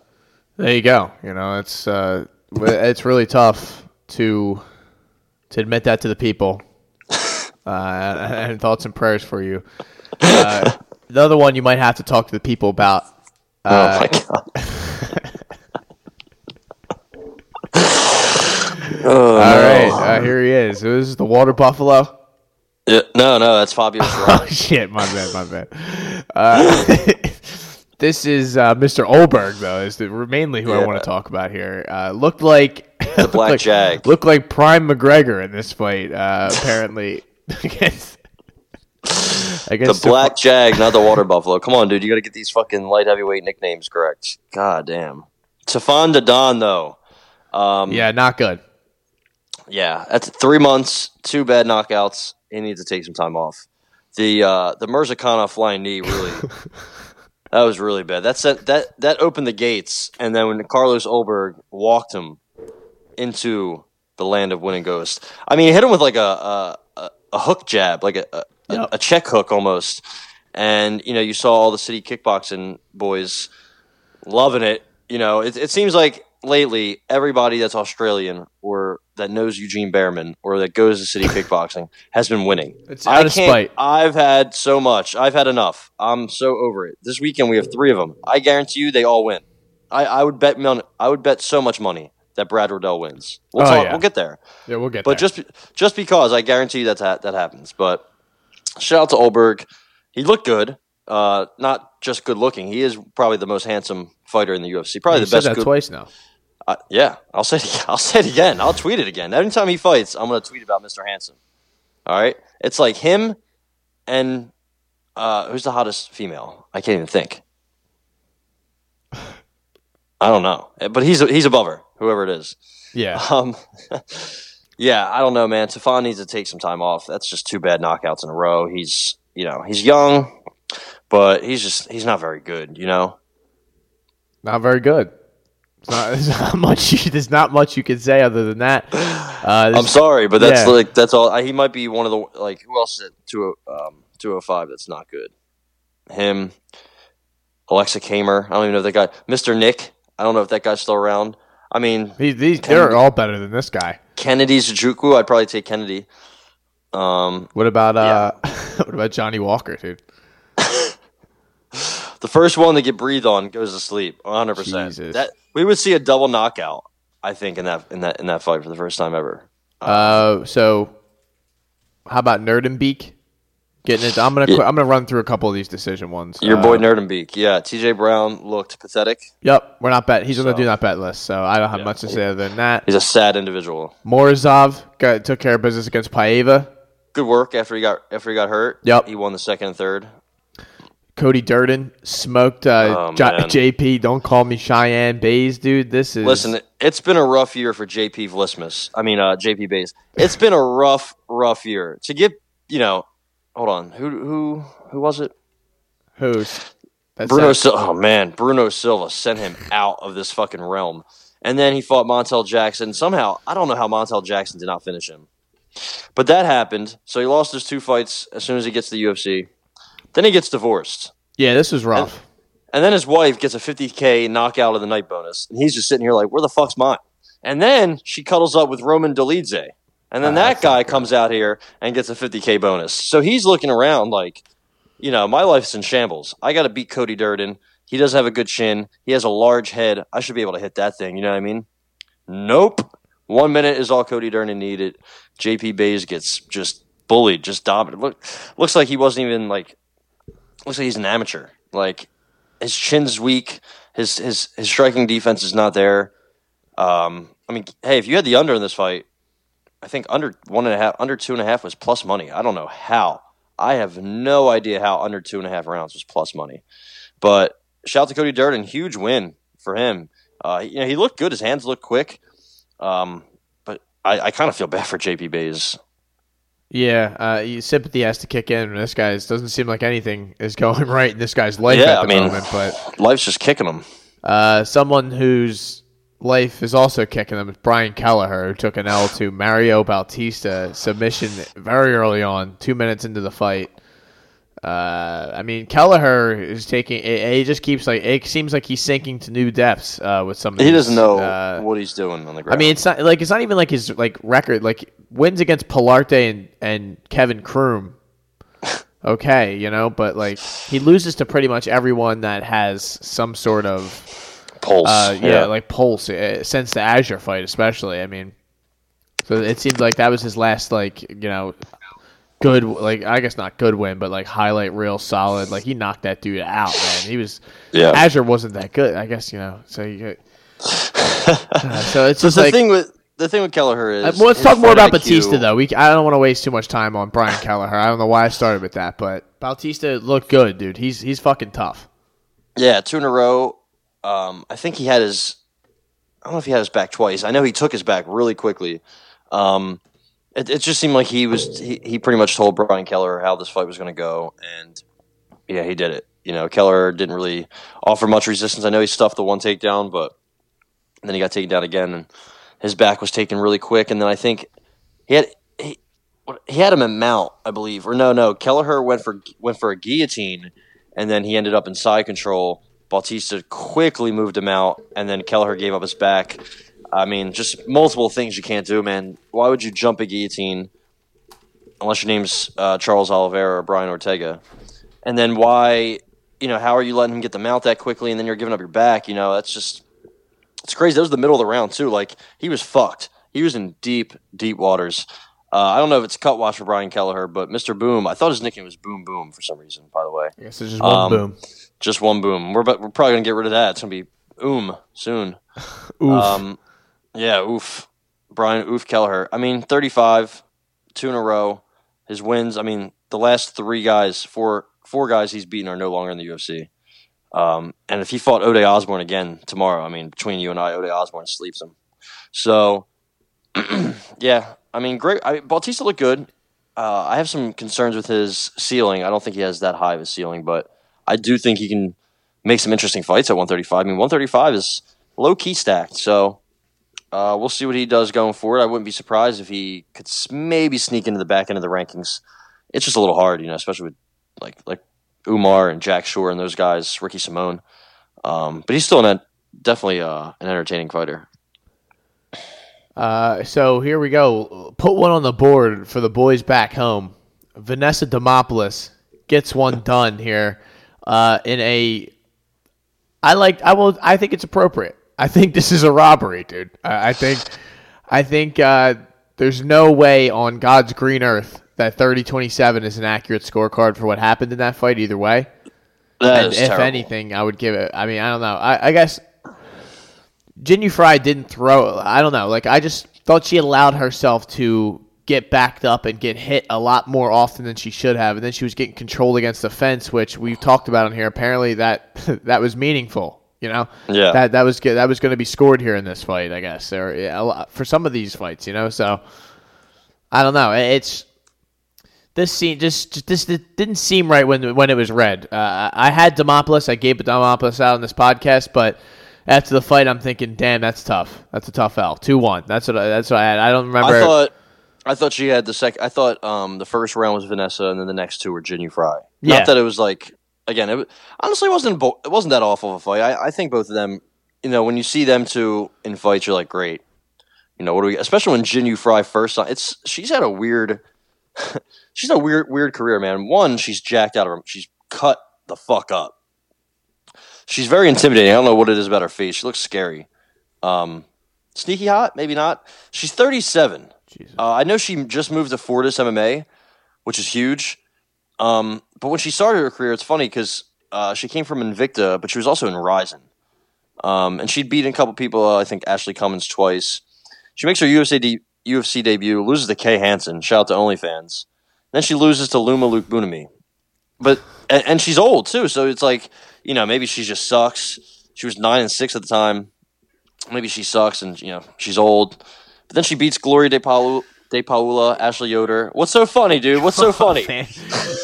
There you go. You know, it's uh, it's really tough to to admit that to the people. Uh, and thoughts and prayers for you. Uh, the other one you might have to talk to the people about. oh Uh, my god. Oh, all right, uh, here he is. This is the water buffalo. Yeah, no, no, that's Fabio Oh shit! My bad. My bad. Uh, this is uh, Mr. Ulberg, though. Is the, mainly who I want to talk about here. Uh, looked like the Black Jag. Looked like Prime McGregor in this fight. Uh, apparently against the against Black Jag, not the Water Buffalo. Come on, dude, you got to get these fucking light heavyweight nicknames correct. God damn. Stefan Don, though. Um, Yeah, not good. Yeah, that's three months, two bad knockouts. He needs to take some time off. The uh, the Mirzakana flying knee really that was really bad. That sent, that that opened the gates, and then when Carlos Ulberg walked him into the land of winning ghost, I mean, he hit him with like a a, a, a hook jab, like a, a, Yep. a check hook almost. And you know, you saw all the city kickboxing boys loving it. You know, it, it seems like lately everybody that's Australian or that knows Eugene Bareman or that goes to city kickboxing has been winning. It's I out of can't. spite. I've had so much. I've had enough. I'm so over it. This weekend we have three of them. I guarantee you they all win. I, I would bet mon- I would bet so much money that Brad Riddell wins. We'll Oh, talk, yeah. We'll get there. Yeah, we'll get But there. just just because I guarantee you that that that happens. But shout out to Ulberg. He looked good. Uh, not just good looking. He is probably the most handsome fighter in the UFC. Probably you the said best. that good- twice now. Uh, yeah, I'll say it, I'll say it again. I'll tweet it again. Anytime he fights, I'm going to tweet about Mr. Handsome. All right, it's like him and uh, who's the hottest female? I can't even think. I don't know, but he's he's above her, whoever it is. Yeah. Um, yeah, I don't know, man. Tefan needs to take some time off. That's just two bad knockouts in a row. He's you know he's young, but he's just he's not very good. You know. Not very good. Not, there's not much. You, there's not much you can say other than that. Uh, I'm sorry, but that's yeah. like that's all. I, he might be one of the like who else is at two um two oh five that's not good. Him, Alexa Kamer. I don't even know if that guy, Mister Nick. I don't know if that guy's still around. I mean, These, these, they're all better than this guy. Kennedy's Sujuku. I'd probably take Kennedy. Um, What about uh? what about Johnny Walker, dude? the first one to get breathed on goes to sleep. 100. percent That we would see a double knockout. I think in that in that in that fight for the first time ever. Uh, so how about Nerdenbeek? Getting it. I'm gonna. Yeah. I'm gonna run through a couple of these decision ones. Your Uh, boy Nerdenbeek. Yeah, T.J. Brown looked pathetic. Yep, we're not bet. He's on the do not bet list, so I don't have Yeah. much to say other than that. He's a sad individual. Morozov got took care of business against Paeva. good work after he got after he got hurt. Yep. he won the second and third. Cody Durden smoked uh, Oh, J- JP. Don't call me Cheyenne Bays, dude. This is Listen, it's been a rough year for JP Vlismus. I mean, uh, JP Bays. It's been a rough, rough year to get. You know, hold on. Who who who was it? who's Bruno. Sil- oh man, Bruno Silva sent him out of this fucking realm, and then he fought Montel Jackson. Somehow, I don't know how Montel Jackson did not finish him, but that happened. So he lost his two fights as soon as he gets to the UFC. Then he gets divorced. Yeah, this was rough. And then his wife gets a 50K knockout of the night bonus. And he's just sitting here like, where the fuck's mine? And then she cuddles up with Roman Dolidze. And then Ah, that guy comes out here and gets a 50K bonus. So he's looking around like, you know, my life's in shambles. I got to beat Cody Durden. He doesn't have a good chin. He has a large head. I should be able to hit that thing. You know what I mean? Nope. One minute is all Cody Durden needed. JP Buys gets just bullied, just dominated. Look, looks like he wasn't even like. Looks like he's an amateur. Like his chin's weak. His his his striking defense is not there. Um, I mean, hey, if you had the under in this fight, I think under one and a half, under two and a half was plus money. I don't know how. I have no idea how under two and a half rounds was plus money. But shout out to Cody Durden, huge win for him. Uh, you know, he looked good. His hands looked quick. Um, but I, I kind of feel bad for JP Buys. Yeah, uh, sympathy has to kick in. This guy's doesn't seem like anything is going right in this guy's life Yeah, at the I mean- moment. But Life's just kicking him. uh, someone whose life is also kicking them is Brian Kelleher, who took an L to Mario Bautista submission very early on, two minutes into the fight. Uh, I mean, Kelleher is taking. It, he just keeps like it seems like he's sinking to new depths uh, with some. He these, doesn't know uh, what he's doing on the ground. I mean, it's not like it's not even like his like record. Like wins against Pilarte and and Kevin Croom. Okay, you know, but like he loses to pretty much everyone that has some sort of pulse. uh, yeah, like pulse uh, since the Azure fight, especially. I mean, so it seemed like that was his last like you know good like I guess not good win, but like highlight real solid. Like he knocked that dude out, man. He was Yeah. Azure wasn't that good, I guess you know. So you. Uh, so it's So just the like thing with the thing with Kelleher uh, is. well, let's talk more about IQ Bautista though. We I don't want to waste too much time on Brian Kelleher. I don't know why I started with that, but Bautista looked good, dude. He's he's fucking tough. Yeah, two in a row. Um, I think he had his. I don't know if he had his back twice. I know he took his back really quickly. Um, it, it just seemed like he was. He, he pretty much told Brian Keller how this fight was going to go, and yeah, he did it. You know, Keller didn't really offer much resistance. I know he stuffed the one takedown, but then he got taken down again, and his back was taken really quick. And then I think he had he, he had him in mount, I believe, or no, no. Kelleher went for went for a guillotine, and then he ended up in side control. Bautista quickly moved him out, and then Kelleher gave up his back. I mean, just multiple things you can't do, man. Why would you jump a guillotine unless your name's uh, Charles Oliveira or Brian Ortega? And then why, you know, how are you letting him get the mount that quickly, and then you're giving up your back? You know, that's just it's crazy. That was the middle of the round too. Like he was fucked. He was in deep, deep waters. Uh, I don't know if it's cut watch for Brian Kelleher, but Mr. Boom. I thought his nickname was Boom Boom for some reason. By the way, guess it's just one Um, boom. just one boom. We're but we're probably gonna get rid of that. It's gonna be oom soon. Um, yeah, oof. Brian Oof Kelleher. I mean, thirty-five, two in a row. His wins. I mean, the last three guys, four four guys he's beaten are no longer in the UFC. Um, and if he fought Ode' Osbourne again tomorrow, I mean, between you and I, Ode' Osbourne sleeps him. So, yeah, I mean, great. I, Bautista looked good. Uh, I have some concerns with his ceiling. I don't think he has that high of a ceiling, but I do think he can make some interesting fights at 135. I mean, 135 is low key stacked. So uh, we'll see what he does going forward. I wouldn't be surprised if he could maybe sneak into the back end of the rankings. It's just a little hard, you know, especially with like like Umar and Jack Shore and those guys, Ricky Simón. Um, but he's still an, definitely uh, an entertaining fighter. Uh, so here we go. Put one on the board for the boys back home. Vanessa Demopoulos gets one done here uh, in a. I like. I will. I think it's appropriate. I think this is a robbery, dude. I, I think. I think uh, there's no way on God's green earth that 30-27 is an accurate scorecard for what happened in that fight. Either way, That if terrible. anything, I would give it. I mean, I don't know. I, I guess Jinh Yu Frey didn't throw. I don't know. Like I just thought she allowed herself to get backed up and get hit a lot more often than she should have, and then she was getting controlled against the fence, which we've talked about on here. Apparently, that that was meaningful. You know, Yeah. that that was good. That was going to be scored here in this fight, I guess, or yeah, for some of these fights. You know, so I don't know. It's this scene just, just this it didn't seem right when when it was read. Uh, I had Demopoulos. I gave Demopoulos out on this podcast, but after the fight, I'm thinking, damn, that's tough. That's a tough L. Two one. That's what I, that's what I had. I don't remember. I thought I thought she had the second. I thought um, the first round was Vanessa, and then the next two were Jinh Yu Frey. Yeah. Not that it was like again. It honestly wasn't bo- it wasn't that awful of a fight. I, I think both of them. You know, when you see them two in fights, you're like, great. You know, what do we? Especially when Jinh Yu Frey first. It's she's had a weird. she's a weird weird career, man. One, she's jacked out of her. She's cut the fuck up. She's very intimidating. I don't know what it is about her face. She looks scary. Um, sneaky hot, maybe not. She's 37. Uh, I know she just moved to Fortis MMA, which is huge. Um, but when she started her career, it's funny because uh, she came from Invicta, but she was also in Rizin. Um, and she'd beaten a couple people. Uh, I think Ashley Cummins twice. She makes her UFC, de- UFC debut, loses to Kay Hansen. Shout out to OnlyFans. Then she loses to Loma Lookboonmee. But and, and she's old too, so it's like you know maybe she just sucks. She was nine and six at the time. Maybe she sucks, and you know she's old. But then she beats Gloria De De Paula, Ashley Yoder. What's so funny, dude? What's so funny? Man,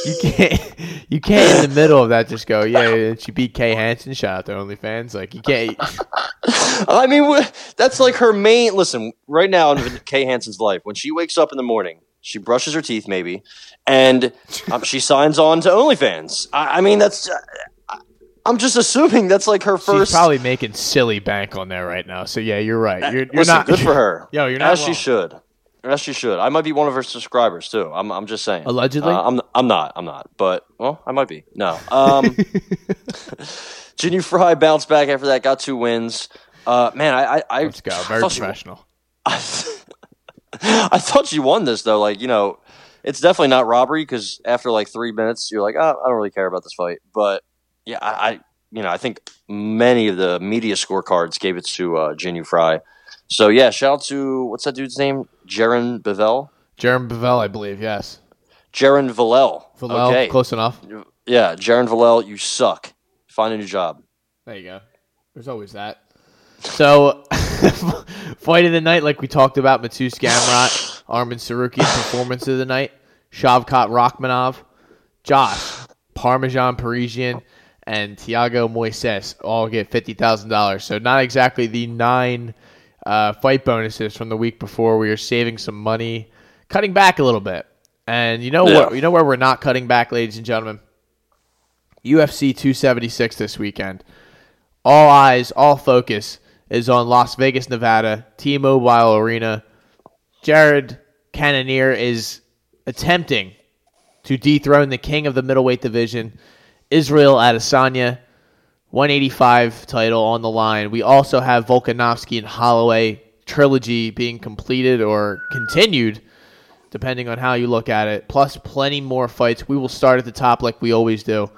you can't you can't in the middle of that just go yeah she beat Kay Hansen shout out to OnlyFans like you can't I mean, that's like her main. Listen, right now in Kay Hansen's life, when she wakes up in the morning, she brushes her teeth, maybe, and um, she signs on to OnlyFans. I, I mean, that's. Uh, I'm just assuming that's like her first. she's probably making silly bank on there right now so yeah you're right you're, you're Listen, not good for her. Yo, you're not as she should. As she should. I might be one of her subscribers too. I'm. I'm just saying. Allegedly? Uh, I'm. I'm not. I'm not. But well, I might be. No. Um. Jinh Yu Frey bounced back after that. Got two wins. Uh, man, I. I, I let's go very thought professional I, I thought she won this though. Like you know, it's definitely not robbery because after like three minutes, you're like, oh, I don't really care about this fight. But yeah, I, I you know, I think many of the media scorecards gave it to uh, Jinh Yu Frey. So yeah, shout out to what's that dude's name? Jaron Bevel. Jeremy Bevell I believe yes Jaron Villel. Villel, Okay. close enough Yeah, Jaron Villel, you suck. Find a new job. There you go. There's always that. So, fight of the night, like we talked about, Mateusz Gamrot, Arman Tsarukyan performance of the night, Shavkat Rakhmonov, Josh, Parmesan Parisian, and Thiago Moises all get fifty thousand dollars. So not exactly the nine uh, fight bonuses from the week before. We are saving some money, cutting back a little bit. And you know Yeah. what? You know where we're not cutting back, ladies and gentlemen. UFC 276 this weekend all eyes, all focus is on Las Vegas, Nevada, T-Mobile Arena. Jared Cannonier is attempting to dethrone the king of the middleweight division, Israel Adesanya, 185 title on the line. We also have Volkanovski and Holloway trilogy being completed or continued, depending on how you look at it. Plus, plenty more fights. We will start at the top like we always do.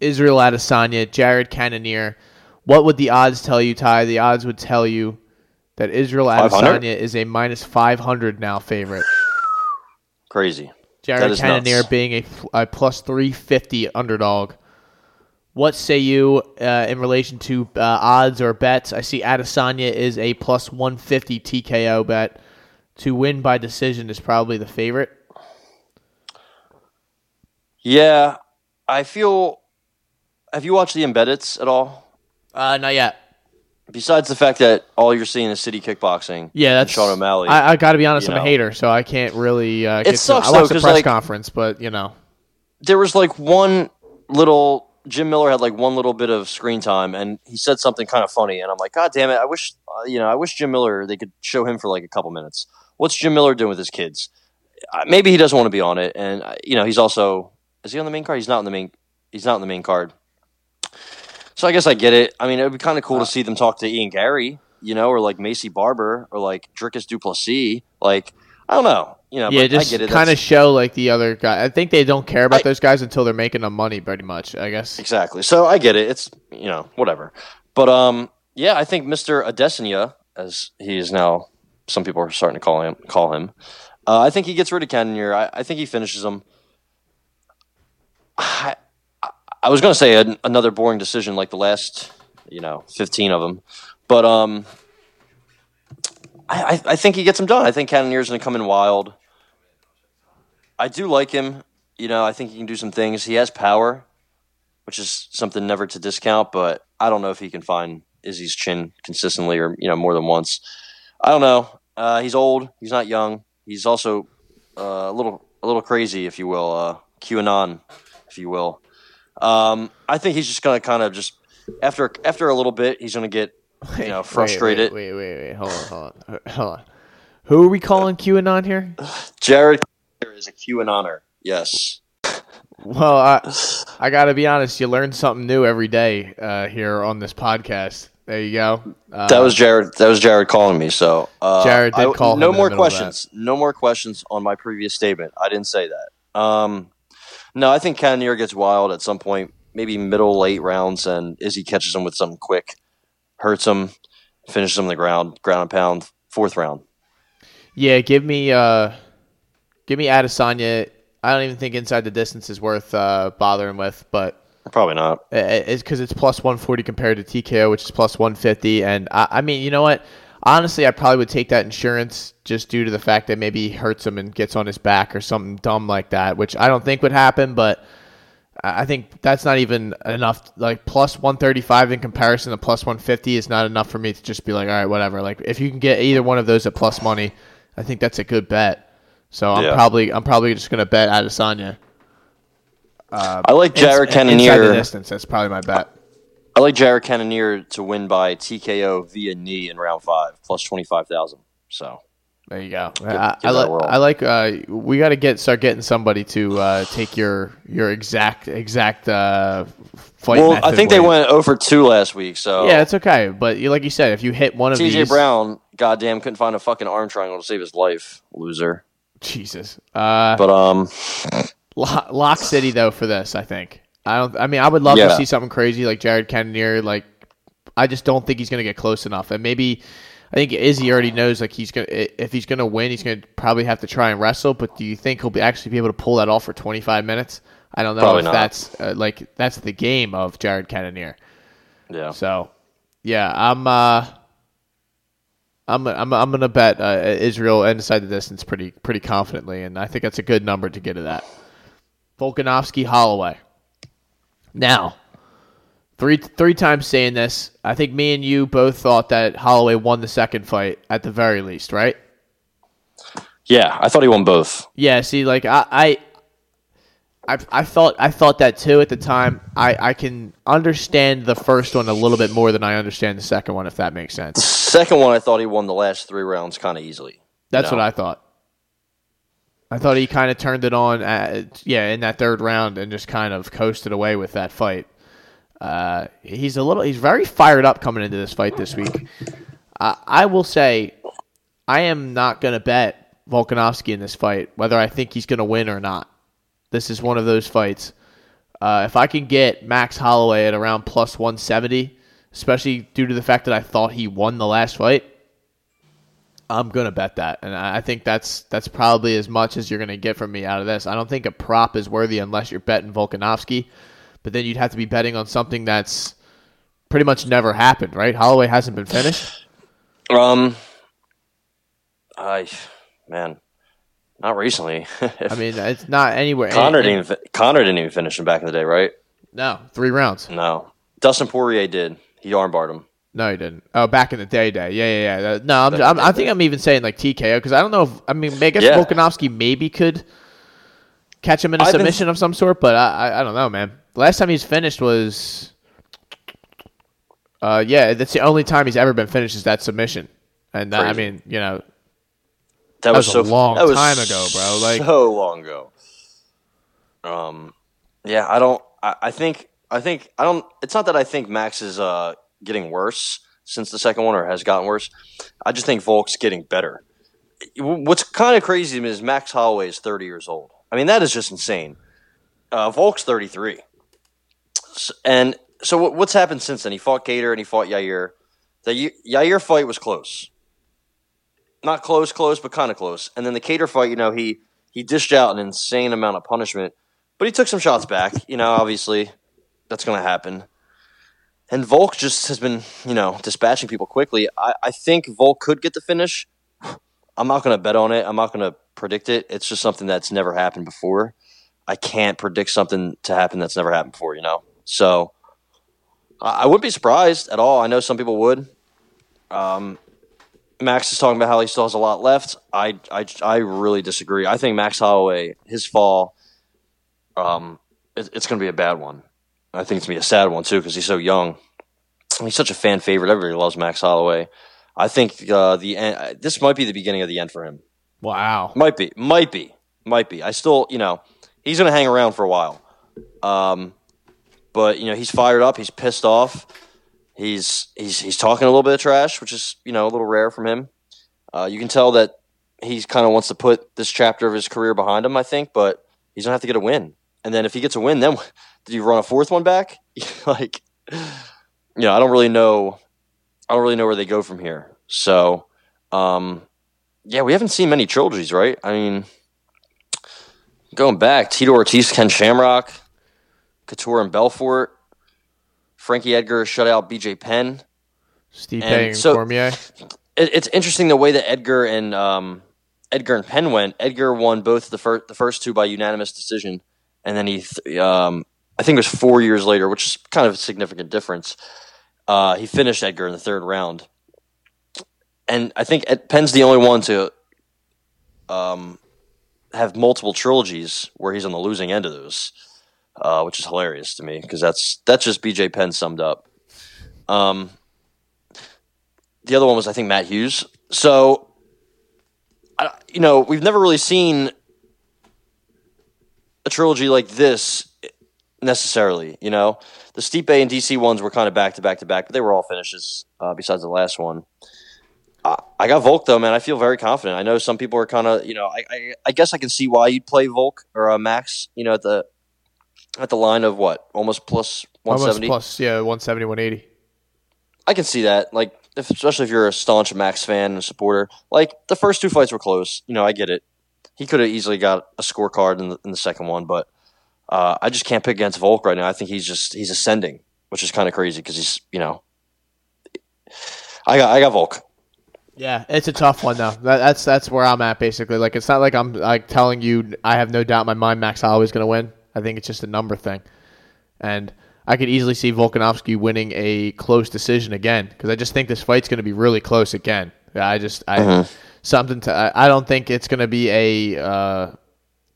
Israel Adesanya, Jared Cannonier. What would the odds tell you, Ty? The odds would tell you that Israel 500? Adesanya is a minus 500 now favorite. Crazy. Jared Cannonier nuts. being a, a plus 350 underdog. What say you uh, in relation to uh, odds or bets? I see Adesanya is a plus 150 TKO bet. To win by decision is probably the favorite. Yeah, I feel. Have you watched the Embeddeds at all? Uh, not yet. Besides the fact that all you're seeing is city kickboxing. Yeah, and that's Sean O'Malley. I, I got to be honest, I'm a hater, so I can't really. Uh, get to- sucks, I though, watched the 'cause, press like- conference, but you know, there was like one little Jim Miller had like one little bit of screen time, and he said something kind of funny, and I'm like, God damn it! I wish uh, you know, I wish Jim Miller they could show him for like a couple minutes. What's Jim Miller doing with his kids? Uh, maybe he doesn't want to be on it, and uh, you know, he's also is he on the main card? He's not on the main. He's not on the main card. So I guess I get it. I mean, it would be kind of cool to see them talk to Ian Garry, you know, or like Maycee Barber, or like Dricus Du Plessis. Like, I don't know, you know. yeah, but just I get it. kind of show like the other guy. I think they don't care about I- those guys until they're making them money, pretty much. I guess. Exactly. So I get it. It's you know whatever. But um, yeah, I think Mister Adesanya, as he is now, some people are starting to call him. Call him. Uh, I think he gets rid of Cannonier. I, I think he finishes him. I, I- was going to say an, another boring decision like the last, you know, fifteen of them, but um, I, I, I think he gets him done. I think Cannonier's going to come in wild. I do like him. You know, I think he can do some things. He has power which is something never to discount. But I don't know if he can find Izzy's chin consistently or you know more than once. I don't know. Uh, he's old. He's not young. He's also uh, a little a little crazy, if you will, uh, QAnon, if you will. Um, I think he's just gonna kind of just after after a little bit, he's gonna get you know Wait, frustrated. Wait, wait, wait, wait. Hold on, hold on, hold on. Who are we calling QAnon here? Jared is a QAnoner. Yes. Well, I, I got to be honest. You learn something new every day uh, here on this podcast. There you go. Uh, that was Jared. That was Jared calling me. So uh, Jared did I- call No in more middle of that. questions. No more questions on my previous statement. I didn't say that. Um, no, I think Cannonier gets wild at some point, maybe middle late rounds, and Izzy catches him with something quick, hurts him, finishes him on the ground, ground and pound, fourth round. Yeah, give me uh give me Adesanya. I don't even think inside the distance is worth uh, bothering with, but Probably not. it's because it's plus 140 compared to TKO, which is plus 150. And I, I mean, you know what? Honestly, I probably would take that insurance just due to the fact that maybe he hurts him and gets on his back or something dumb like that, which I don't think would happen, but I I think that's not even enough. Like plus 135 in comparison to plus 150 is not enough for me to just be like, all right, whatever. Like if you can get either one of those at plus money, I think that's a good bet. So I'm Yeah. probably I'm probably just gonna bet Adesanya. I like Jared Ins- Cannonier. distance, that's probably my bet. I like Jared Cannonier to win by TKO via knee in round five, plus twenty five thousand. So There you go. give I, I, like. I like. Uh, we got to get start getting somebody to uh, take your your exact exact uh, fight. well, I think they went over two last week. So Yeah, it's okay. But like you said, if you hit one of TJ these, Brown, goddamn, couldn't find a fucking arm triangle to save his life, loser. Jesus. Uh, But um, Lo- Lock City though for this, I think. I don't. I mean, I would love to see something crazy like Jared Cannonier. Like, I just don't think he's going to get close enough. And maybe I think Izzy already knows like he's going to if he's going to win, he's going to probably have to try and wrestle. But do you think he'll be actually be able to pull that off for 25 minutes? I don't know Probably if not. that's uh, like that's the game of Jared Cannonier. yeah, So, yeah, I'm uh I'm I'm I'm gonna bet uh, Israel inside the distance pretty pretty confidently, and I think that's a good number to get to that. Volkanovski Holloway. Now, three three times saying this, I think me and you both thought that Holloway won the second fight at the very least, right? yeah. I thought he won both. Yeah. See, like I. I I, I thought I thought that too at the time. I, I can understand the first one a little bit more than I understand the second one, if that makes sense. The Second one, I thought he won the last three rounds kind of easily. That's what I thought. I thought he kind of turned it on, at, yeah, in that third round and just kind of coasted away with that fight. Uh, he's a little, he's very fired up coming into this fight this week. Uh, I will say, I am not going to bet Volkanovski in this fight, whether I think he's going to win or not. This is one of those fights. Uh, if I can get Max Holloway at around plus 170, especially due to the fact that I thought he won the last fight, I'm gonna bet that, and I think that's that's probably as much as you're gonna get from me out of this. I don't think a prop is worthy unless you're betting Volkanovski, but then you'd have to be betting on something that's pretty much never happened, right? Holloway hasn't been finished. Um, I man, not recently. I mean, it's not anywhere. Conor didn't even, Conor didn't even finish him back in the day, right? No, three rounds. No, Dustin Poirier did. He armbarred him. No, he didn't. Oh, back in the day, day. Yeah, yeah, yeah. No, I'm, I'm, I think I'm even saying like TKO because I don't know if I mean I guess Yeah. Volkanovski maybe could catch him in a I've been- submission of some sort, but I, I I don't know, man. Last time he's finished was, uh, yeah, that's the only time he's ever been finished is that submission, and that, I mean, you know, That, was was a so long that was time ago, bro, like- so long ago. Um, yeah, I don't. I, I think. I think. I don't. It's not that I think Max is uh getting worse since the second one or has gotten worse. I just think Volk's getting better. What's kind of crazy to me is Max Holloway is 30 years old. I mean, that is just insane. Uh, Volk's 33. S- And so what, what's happened since then? He fought Kattar and he fought Yair. The Yair fight was close. Not close, close, but kind of close. And then the Kattar fight, you know, he he dished out an insane amount of punishment, but he took some shots back. You know, obviously, that's going to happen. And Volk just has been, you know, dispatching people quickly. I, I think Volk could get the finish. I'm not going to bet on it. I'm not going to predict it. It's just something that's never happened before. I can't predict something to happen that's never happened before, you know? So I, I wouldn't be surprised at all. I know some people would. Um, Max is talking about how he still has a lot left. I, I, I really disagree. I think Max Holloway, his fall, um, it, it's going to be a bad one. I think it's going to be a sad one, too, because he's so young. He's such a fan favorite. Everybody loves Max Holloway. I think uh, the end, this might be the beginning of the end for him. wow. Might be, might be, might be. I still, you know, he's going to hang around for a while. Um, but you know he's fired up. He's pissed off. He's he's he's talking a little bit of trash, which is you know a little rare from him. Uh, you can tell that he kind of wants to put this chapter of his career behind him. I think, but he's gonna have to get a win. And then if he gets a win, then did you run a fourth one back? like, you know, I don't really know. I don't really know where they go from here. So, um, yeah, we haven't seen many trilogies, right? I mean, going back, Tito Ortiz, Ken Shamrock, Couture and Belfort, Frankie Edgar shut out BJ Penn. Stipe and, and so Cormier. It, it's interesting the way that Edgar and um, Edgar and Penn went. Edgar won both the first the first two by unanimous decision, and then he, um, I think it was four years later, which is kind of a significant difference. Uh, he finished Edgar in the third round, and I think Ed, Penn's the only one to um, have multiple trilogies where he's on the losing end of those, uh, which is hilarious to me because that's that's just BJ Penn summed up. Um, the other one was I think Matt Hughes. So, you know, we've never really seen a trilogy like this necessarily. You know, the Stipe and DC ones were kind of back to back to back, but they were all finishes uh, besides the last one. I got Volk though, man. I feel very confident. I know some people are kind of, you know, I, I, I guess I can see why you'd play Volk or uh, Max, you know, at the at the line of what, almost plus one seventy, plus yeah, 170, 180. I can see that, like, if, especially if you're a staunch Max fan and supporter. Like the first two fights were close. You know, I get it. He could have easily got a scorecard in the, in the second one, but uh, I just can't pick against Volk right now. I think he's just he's ascending, which is kind of crazy because he's you know. I got I got Volk. Yeah, it's a tough one though. That, that's that's where I'm at basically. Like it's not like I'm like telling you I have no doubt in my mind Max Holloway's going to win. I think it's just a number thing, and I could easily see Volkanovski winning a close decision again because I just think this fight's going to be really close again. I just I uh-huh. something to I, I, don't think it's going to be a uh,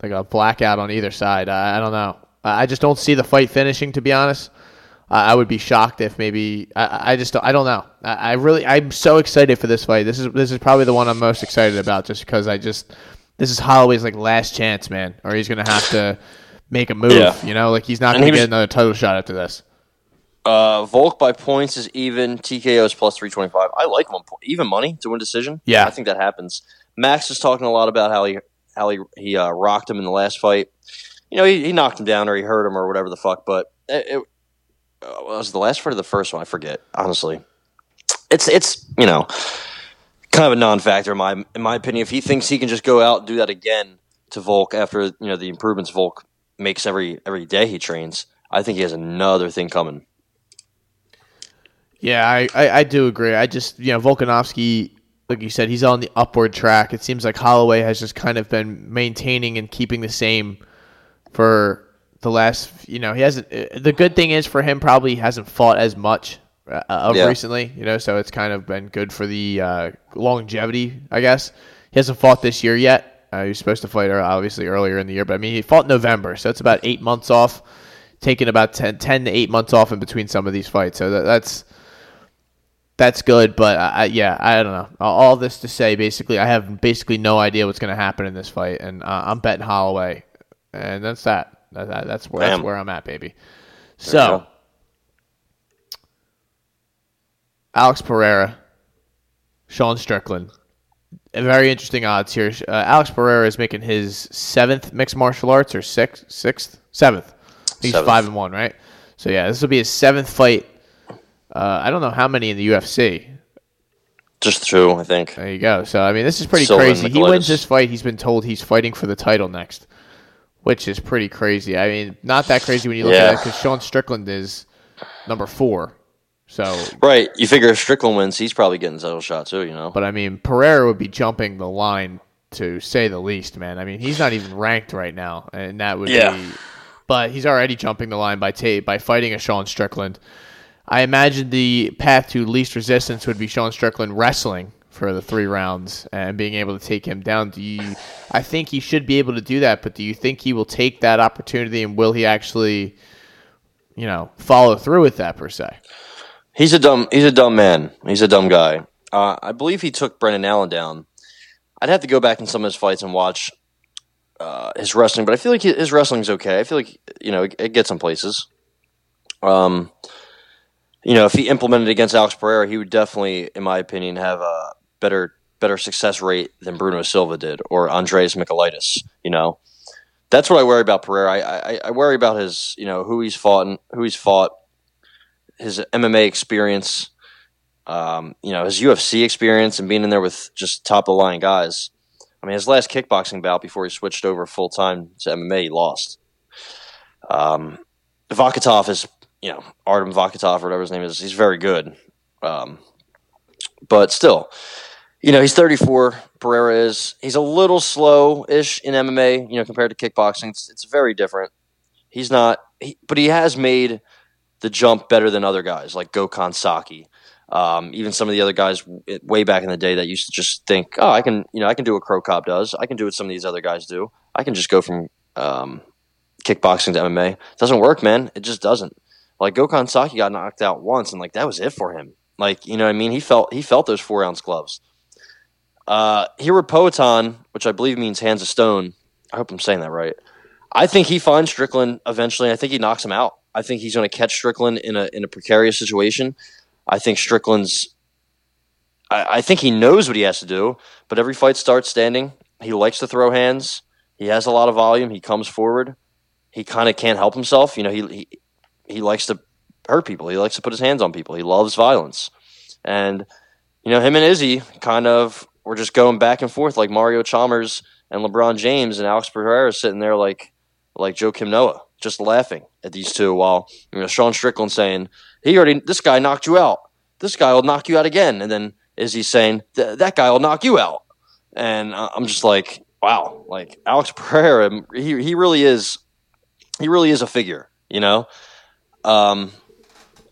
like a blackout on either side. I, I don't know. I just don't see the fight finishing to be honest. I would be shocked if maybe I, I just don't, I don't know. I, I, really I'm so excited for this fight. This is this is probably the one I'm most excited about, just because I just this is Holloway's like last chance, man, or he's gonna have to make a move. Yeah. You know, like he's not gonna get another title shot after this. Uh, Volk by points is even. TKO is plus three twenty five. I like point, even money to win decision. Yeah, I think that happens. Max is talking a lot about how he how he he uh, rocked him in the last fight. You know, he, he knocked him down or he hurt him or whatever the fuck, but. It, it, uh, was the last fight or the first one? I forget. Honestly, it's it's you know kind of a non-factor in my in my opinion. If he thinks he can just go out and do that again to Volk after you know the improvements Volk makes every every day he trains, I think he has another thing coming. Yeah, I, I, I do agree. I just you know Volkanovski, like you said, he's on the upward track. It seems like Holloway has just kind of been maintaining and keeping the same for the last, you know, he hasn't. Uh, the good thing is for him, probably hasn't fought as much uh, of yeah. recently, you know, so it's kind of been good for the uh, longevity, I guess. He hasn't fought this year yet. Uh, he was supposed to fight obviously earlier in the year, but I mean, he fought November, so it's about eight months off, taking about 10, 10 to eight months off in between some of these fights. So that, that's that's good, but I, yeah, I don't know. All this to say, basically, I have basically no idea what's going to happen in this fight, and uh, I'm betting Holloway, and that's that. That, that, that's where that's where I'm at, baby. So, Alex Pereira, Sean Strickland. Very interesting odds here. Uh, Alex Pereira is making his seventh mixed martial arts or sixth, sixth, seventh. He's seventh. five and one, right? So yeah, this will be his seventh fight. Uh, I don't know how many in the UFC. Just two, I think. There you go. So I mean, this is pretty crazy. He wins this fight. He's been told he's fighting for the title next which is pretty crazy. I mean, not that crazy when you look yeah. at it because Sean Strickland is number four. So right, you figure if Strickland wins, he's probably getting title shot too. You know, but I mean, Pereira would be jumping the line to say the least, man. I mean, he's not even ranked right now, and that would yeah. be. But he's already jumping the line by tape by fighting a Sean Strickland. I imagine the path to least resistance would be Sean Strickland wrestling for the three rounds and being able to take him down. Do you? I think he should be able to do that, but do you think he will take that opportunity and will he actually, you know, follow through with that per se? He's a dumb. He's a dumb man. He's a dumb guy. Uh, I believe he took Brendan Allen down. I'd have to go back in some of his fights and watch uh, his wrestling, but I feel like his wrestling's okay. I feel like you know it, it gets some places. Um, you know, if he implemented against Alex Pereira, he would definitely, in my opinion, have a better better success rate than Bruno Silva did or Andreas Michailidis. You know, that's what I worry about Pereira. I, I, I worry about his, you know, who he's fought and who he's fought, his MMA experience, um, you know, his UFC experience and being in there with just top of the line guys. I mean, his last kickboxing bout before he switched over full time to MMA, he lost. Um, Vakhitov is, you know, Artem Vakhitov or whatever his name is. He's very good, um, but still, you know, he's 34. Pereira is. He's a little slow-ish in MMA, you know, compared to kickboxing. It's, it's very different. He's not, he, but he has made the jump better than other guys like Gokhan Saki. Um, even some of the other guys way back in the day that used to just think, oh, I can, you know, I can do what Cro Cop does. I can do what some of these other guys do. I can just go from um, kickboxing to MMA. It doesn't work, man. It just doesn't. Like Gokhan Saki got knocked out once, and like that was it for him. Like you know, what I mean, he felt he felt those four ounce gloves. Uh, Hiro Poatan, which I believe means hands of stone. I hope I'm saying that right. I think he finds Strickland eventually. I think he knocks him out. I think he's going to catch Strickland in a in a precarious situation. I think Strickland's. I, I think he knows what he has to do, but every fight starts standing. He likes to throw hands. He has a lot of volume. He comes forward. He kind of can't help himself. You know, he, he he likes to hurt people. He likes to put his hands on people. He loves violence, and you know, him and Izzy kind of were just going back and forth like Mario Chalmers and LeBron James and Alex Pereira sitting there like like Joakim Noah, just laughing at these two while you know Sean Strickland saying he already this guy knocked you out, this guy will knock you out again, and then Izzy saying that guy will knock you out, and I'm just like wow, like Alex Pereira, he he really is he really is a figure, you know. Um,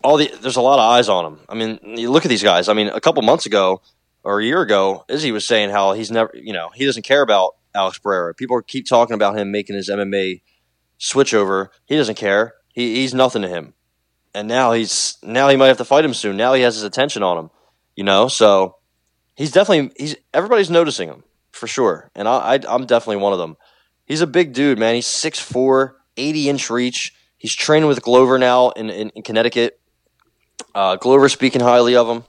all the there's a lot of eyes on him. I mean, you look at these guys. I mean, a couple months ago, or a year ago, Izzy was saying how he's never, you know, he doesn't care about Alex Pereira. People keep talking about him making his MMA switch over. He doesn't care. He, he's nothing to him. And now he's now he might have to fight him soon. Now he has his attention on him, you know. So he's definitely he's everybody's noticing him for sure, and I, I I'm definitely one of them. He's a big dude, man. He's 6'4", 80 inch reach. He's training with Glover now in in, in Connecticut. Uh, Glover speaking highly of him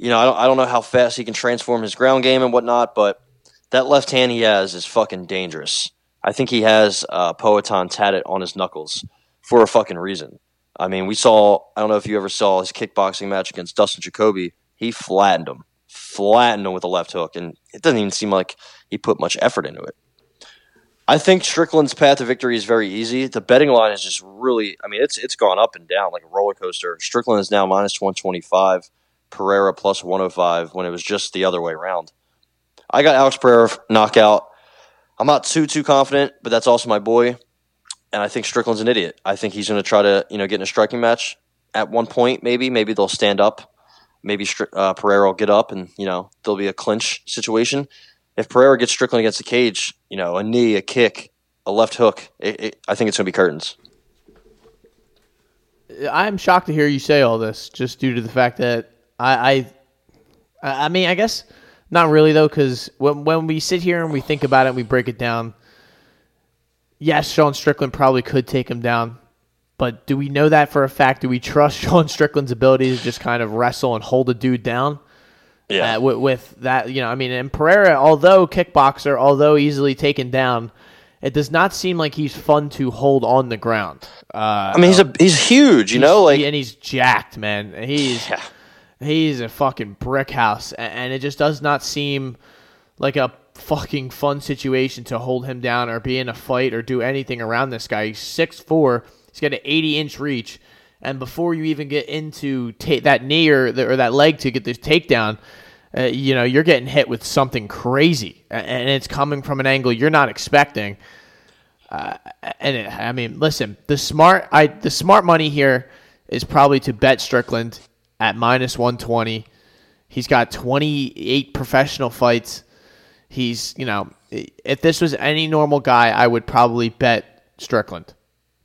you know, I don't, I don't know how fast he can transform his ground game and whatnot, but that left hand he has is fucking dangerous. I think he has uh, Poatan tatted on his knuckles for a fucking reason. I mean, we saw, I don't know if you ever saw his kickboxing match against Dustin Jacoby. He flattened him, flattened him with a left hook, and it doesn't even seem like he put much effort into it. I think Strickland's path to victory is very easy. The betting line is just really, I mean, it's it's gone up and down like a roller coaster. Strickland is now minus 125. Pereira plus 105 when it was just the other way around. I got Alex Pereira knockout. I'm not too too confident, but that's also my boy, and I think Strickland's an idiot. I think he's going to try to you know get in a striking match at one point. Maybe maybe they'll stand up. Maybe uh, Pereira will get up, and you know there'll be a clinch situation. If Pereira gets Strickland against the cage, you know a knee, a kick, a left hook, it, it, I think it's going to be curtains. I'm shocked to hear you say all this, just due to the fact that I, I, I mean, I guess not really though, because when when we sit here and we think about it, and we break it down. Yes, Sean Strickland probably could take him down, but do we know that for a fact? Do we trust Sean Strickland's ability to just kind of wrestle and hold a dude down? Yeah. Uh, with, with, that, you know, I mean, and Pereira, although kickboxer, although easily taken down, it does not seem like he's fun to hold on the ground. Uh, I mean, he's a he's huge, you know, like and he's jacked, man. He's. Yeah he's a fucking brick house, and it just does not seem like a fucking fun situation to hold him down or be in a fight or do anything around this guy. He's 6'4", he's got an 80 inch reach, and before you even get into ta- that knee or, the, or that leg to get this takedown, uh, you know you're getting hit with something crazy, and it's coming from an angle you're not expecting. Uh, and it, I mean, listen, the smart I the smart money here is probably to bet Strickland at minus 120. He's got 28 professional fights. He's, you know, if this was any normal guy, I would probably bet Strickland.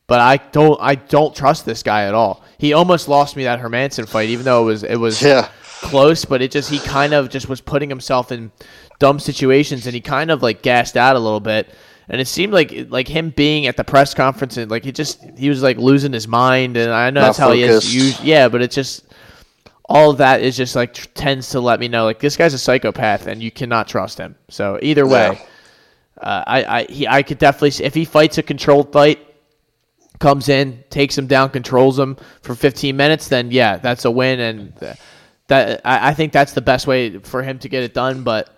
But I don't I don't trust this guy at all. He almost lost me that Hermansson fight even though it was it was yeah. close, but it just he kind of just was putting himself in dumb situations and he kind of like gassed out a little bit. and it seemed like like him being at the press conference and like he just he was like losing his mind, and I know Not that's how focused. he is. Yeah, but it's just all of that is just like tr- tends to let me know like this guy's a psychopath, and you cannot trust him. So either way, uh, I I he I could definitely if he fights a controlled fight comes in, takes him down, controls him for 15 minutes, then yeah, that's a win, and that I, I think that's the best way for him to get it done. But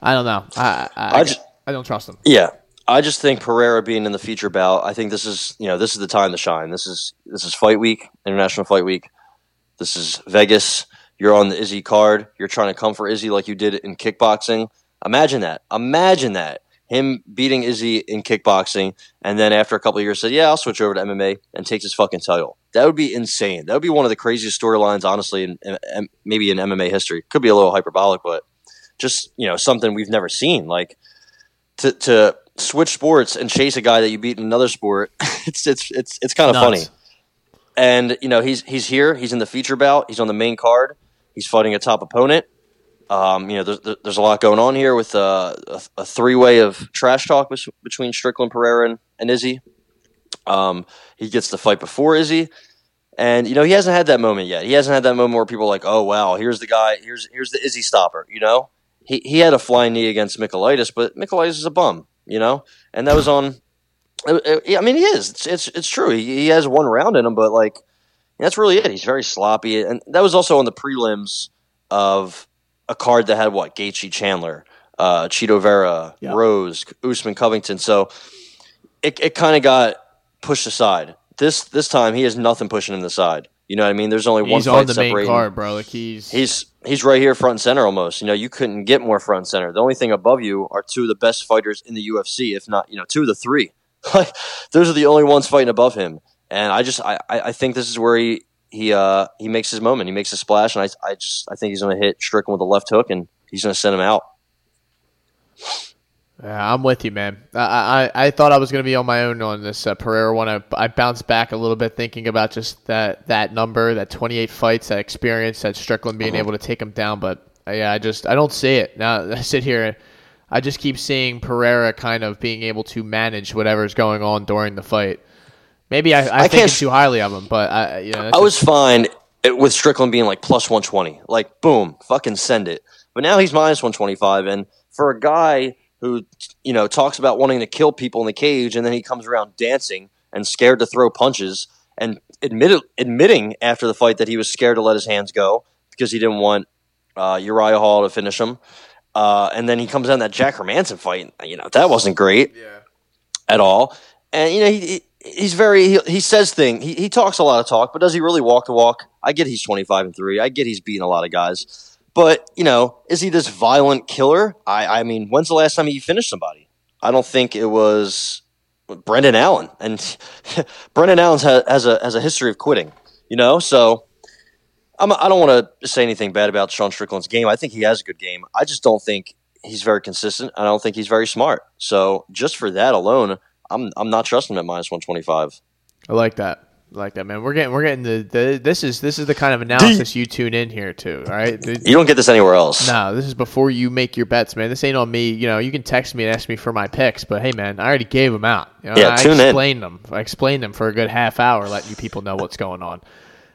I don't know. I I, I ju- I don't trust him. Yeah, I just think Pereira being in the feature bout. I think this is you know this is the time to shine. This is this is fight week, international fight week. This is Vegas. You're on the Izzy card. You're trying to come for Izzy like you did in kickboxing. Imagine that. Imagine that. Him beating Izzy in kickboxing, and then after a couple of years said, "Yeah, I'll switch over to MMA," and takes his fucking title. That would be insane. That would be one of the craziest storylines, honestly, in, in, in- maybe in MMA history. Could be a little hyperbolic, but just you know something we've never seen. Like to to switch sports and chase a guy that you beat in another sport. It's it's it's it's kind of funny. And you know he's he's here. He's in the feature bout. He's on the main card. He's fighting a top opponent. Um, you know, there's, there's a lot going on here with uh, a, a three way of trash talk between Strickland, Pereira, and, and Izzy. Um, he gets the fight before Izzy, and you know he hasn't had that moment yet. He hasn't had that moment where people are like, "Oh wow, here's the guy. Here's here's the Izzy stopper." You know, he he had a flying knee against Michailidis, but Michailidis is a bum. You know, and that was on. Uh, uh, I mean, he is. It's it's, it's true. He, he has one round in him, but like that's really it. He's very sloppy, and that was also on the prelims of a card that had what Gaethje, Chandler, uh, Chito Vera, Yeah. Rose, Usman, Covington. So it it kind of got pushed aside. This this time he has nothing pushing him aside. You know what I mean? There's only one He's fight on the main card, bro. Like he's He's he's right here front and center almost. You know, you couldn't get more front and center. The only thing above you are two of the best fighters in the UFC, if not, you know, two of the three. Like those are the only ones fighting above him. And I just I, I think this is where he he uh he makes his moment. He makes a splash and I I just I think he's gonna hit Strickland with a left hook and he's gonna send him out. Yeah, I'm with you, man. I, I I thought I was going to be on my own on this uh, Pereira one. I, I bounced back a little bit thinking about just that that number, that 28 fights, that experience, that Strickland being able to take him down. But uh, yeah, I just I don't see it now. I sit here, I just keep seeing Pereira kind of being able to manage whatever's going on during the fight. Maybe I, I, I think too highly of him, but I you know I was just- fine with Strickland being like plus 120. Like, boom, fucking send it. But now he's minus 125. And for a guy who, you know, talks about wanting to kill people in the cage and then he comes around dancing and scared to throw punches and admitted, admitting after the fight that he was scared to let his hands go because he didn't want uh, Uriah Hall to finish him. Uh, and then he comes down that Jack Hermansson fight. You know, that wasn't great yeah. at all. And you know, he, he he's very he, he says thing. He he talks a lot of talk, but does he really walk the walk? I get he's twenty five and three. I get he's beating a lot of guys, but you know, is he this violent killer? I I mean, when's the last time he finished somebody? I don't think it was Brendan Allen, and Brendan Allen ha, has a has a history of quitting. You know, so. I'm, I don't want to say anything bad about Sean Strickland's game. I think he has a good game. I just don't think he's very consistent. I don't think he's very smart. So just for that alone, I'm I'm not trusting him at minus one twenty five. I like that. I like that, man. We're getting we're getting the, the this is this is the kind of analysis you tune in here to. All right. You don't get this anywhere else. No, this is before you make your bets, man. This ain't on me. You know, you can text me and ask me for my picks, but hey, man, I already gave them out. You know, Yeah, I tune in. explained them. I explained them for a good half hour, letting you people know what's going on.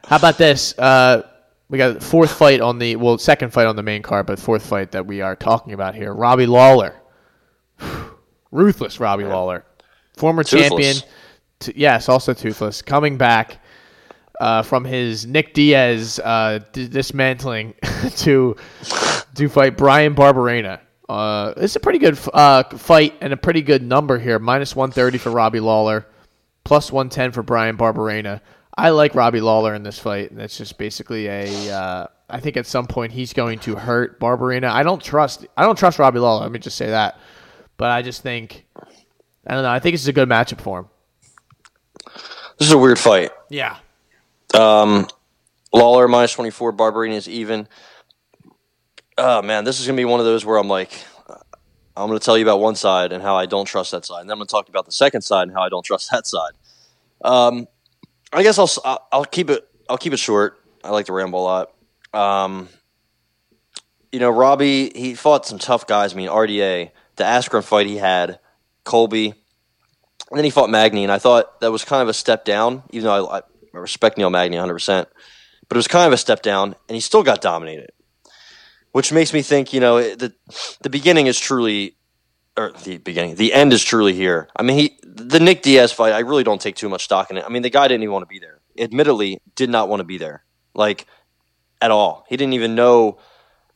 How about this? Uh, we got fourth fight on the well, second fight on the main card, but fourth fight that we are talking about here. Robbie Lawler, ruthless Robbie Lawler, former Toothless. champion. T- yes, also toothless, coming back uh, from his Nick Diaz uh, d- dismantling to to fight Bryan Barberena. Uh, it's a pretty good f- uh, fight and a pretty good number here. Minus 130 for Robbie Lawler, plus 110 for Bryan Barberena. I like Robbie Lawler in this fight, and it's just basically a. Uh, I think at some point he's going to hurt Barberena. I don't trust. I don't trust Robbie Lawler. Let me just say that. But I just think. I don't know. I think this is a good matchup for him. This is a weird fight. Yeah. Um, Lawler minus twenty four. Barberena is even. Oh man, this is gonna be one of those where I'm like, I'm gonna tell you about one side and how I don't trust that side, and then I'm gonna talk about the second side and how I don't trust that side. Um, I guess I'll I'll keep it I'll keep it short. I like to ramble a lot. Um, you know, Robbie he fought some tough guys. I mean, RDA the Askren fight he had Colby, and then he fought Magny, and I thought that was kind of a step down, even though I, I respect Neil Magny 100. percent But it was kind of a step down, and he still got dominated, which makes me think, you know, the the beginning is truly, or the beginning, the end is truly here. I mean, he the Nick Diaz fight, I really don't take too much stock in it. I mean, the guy didn't even want to be there. Admittedly, did not want to be there, like at all. He didn't even know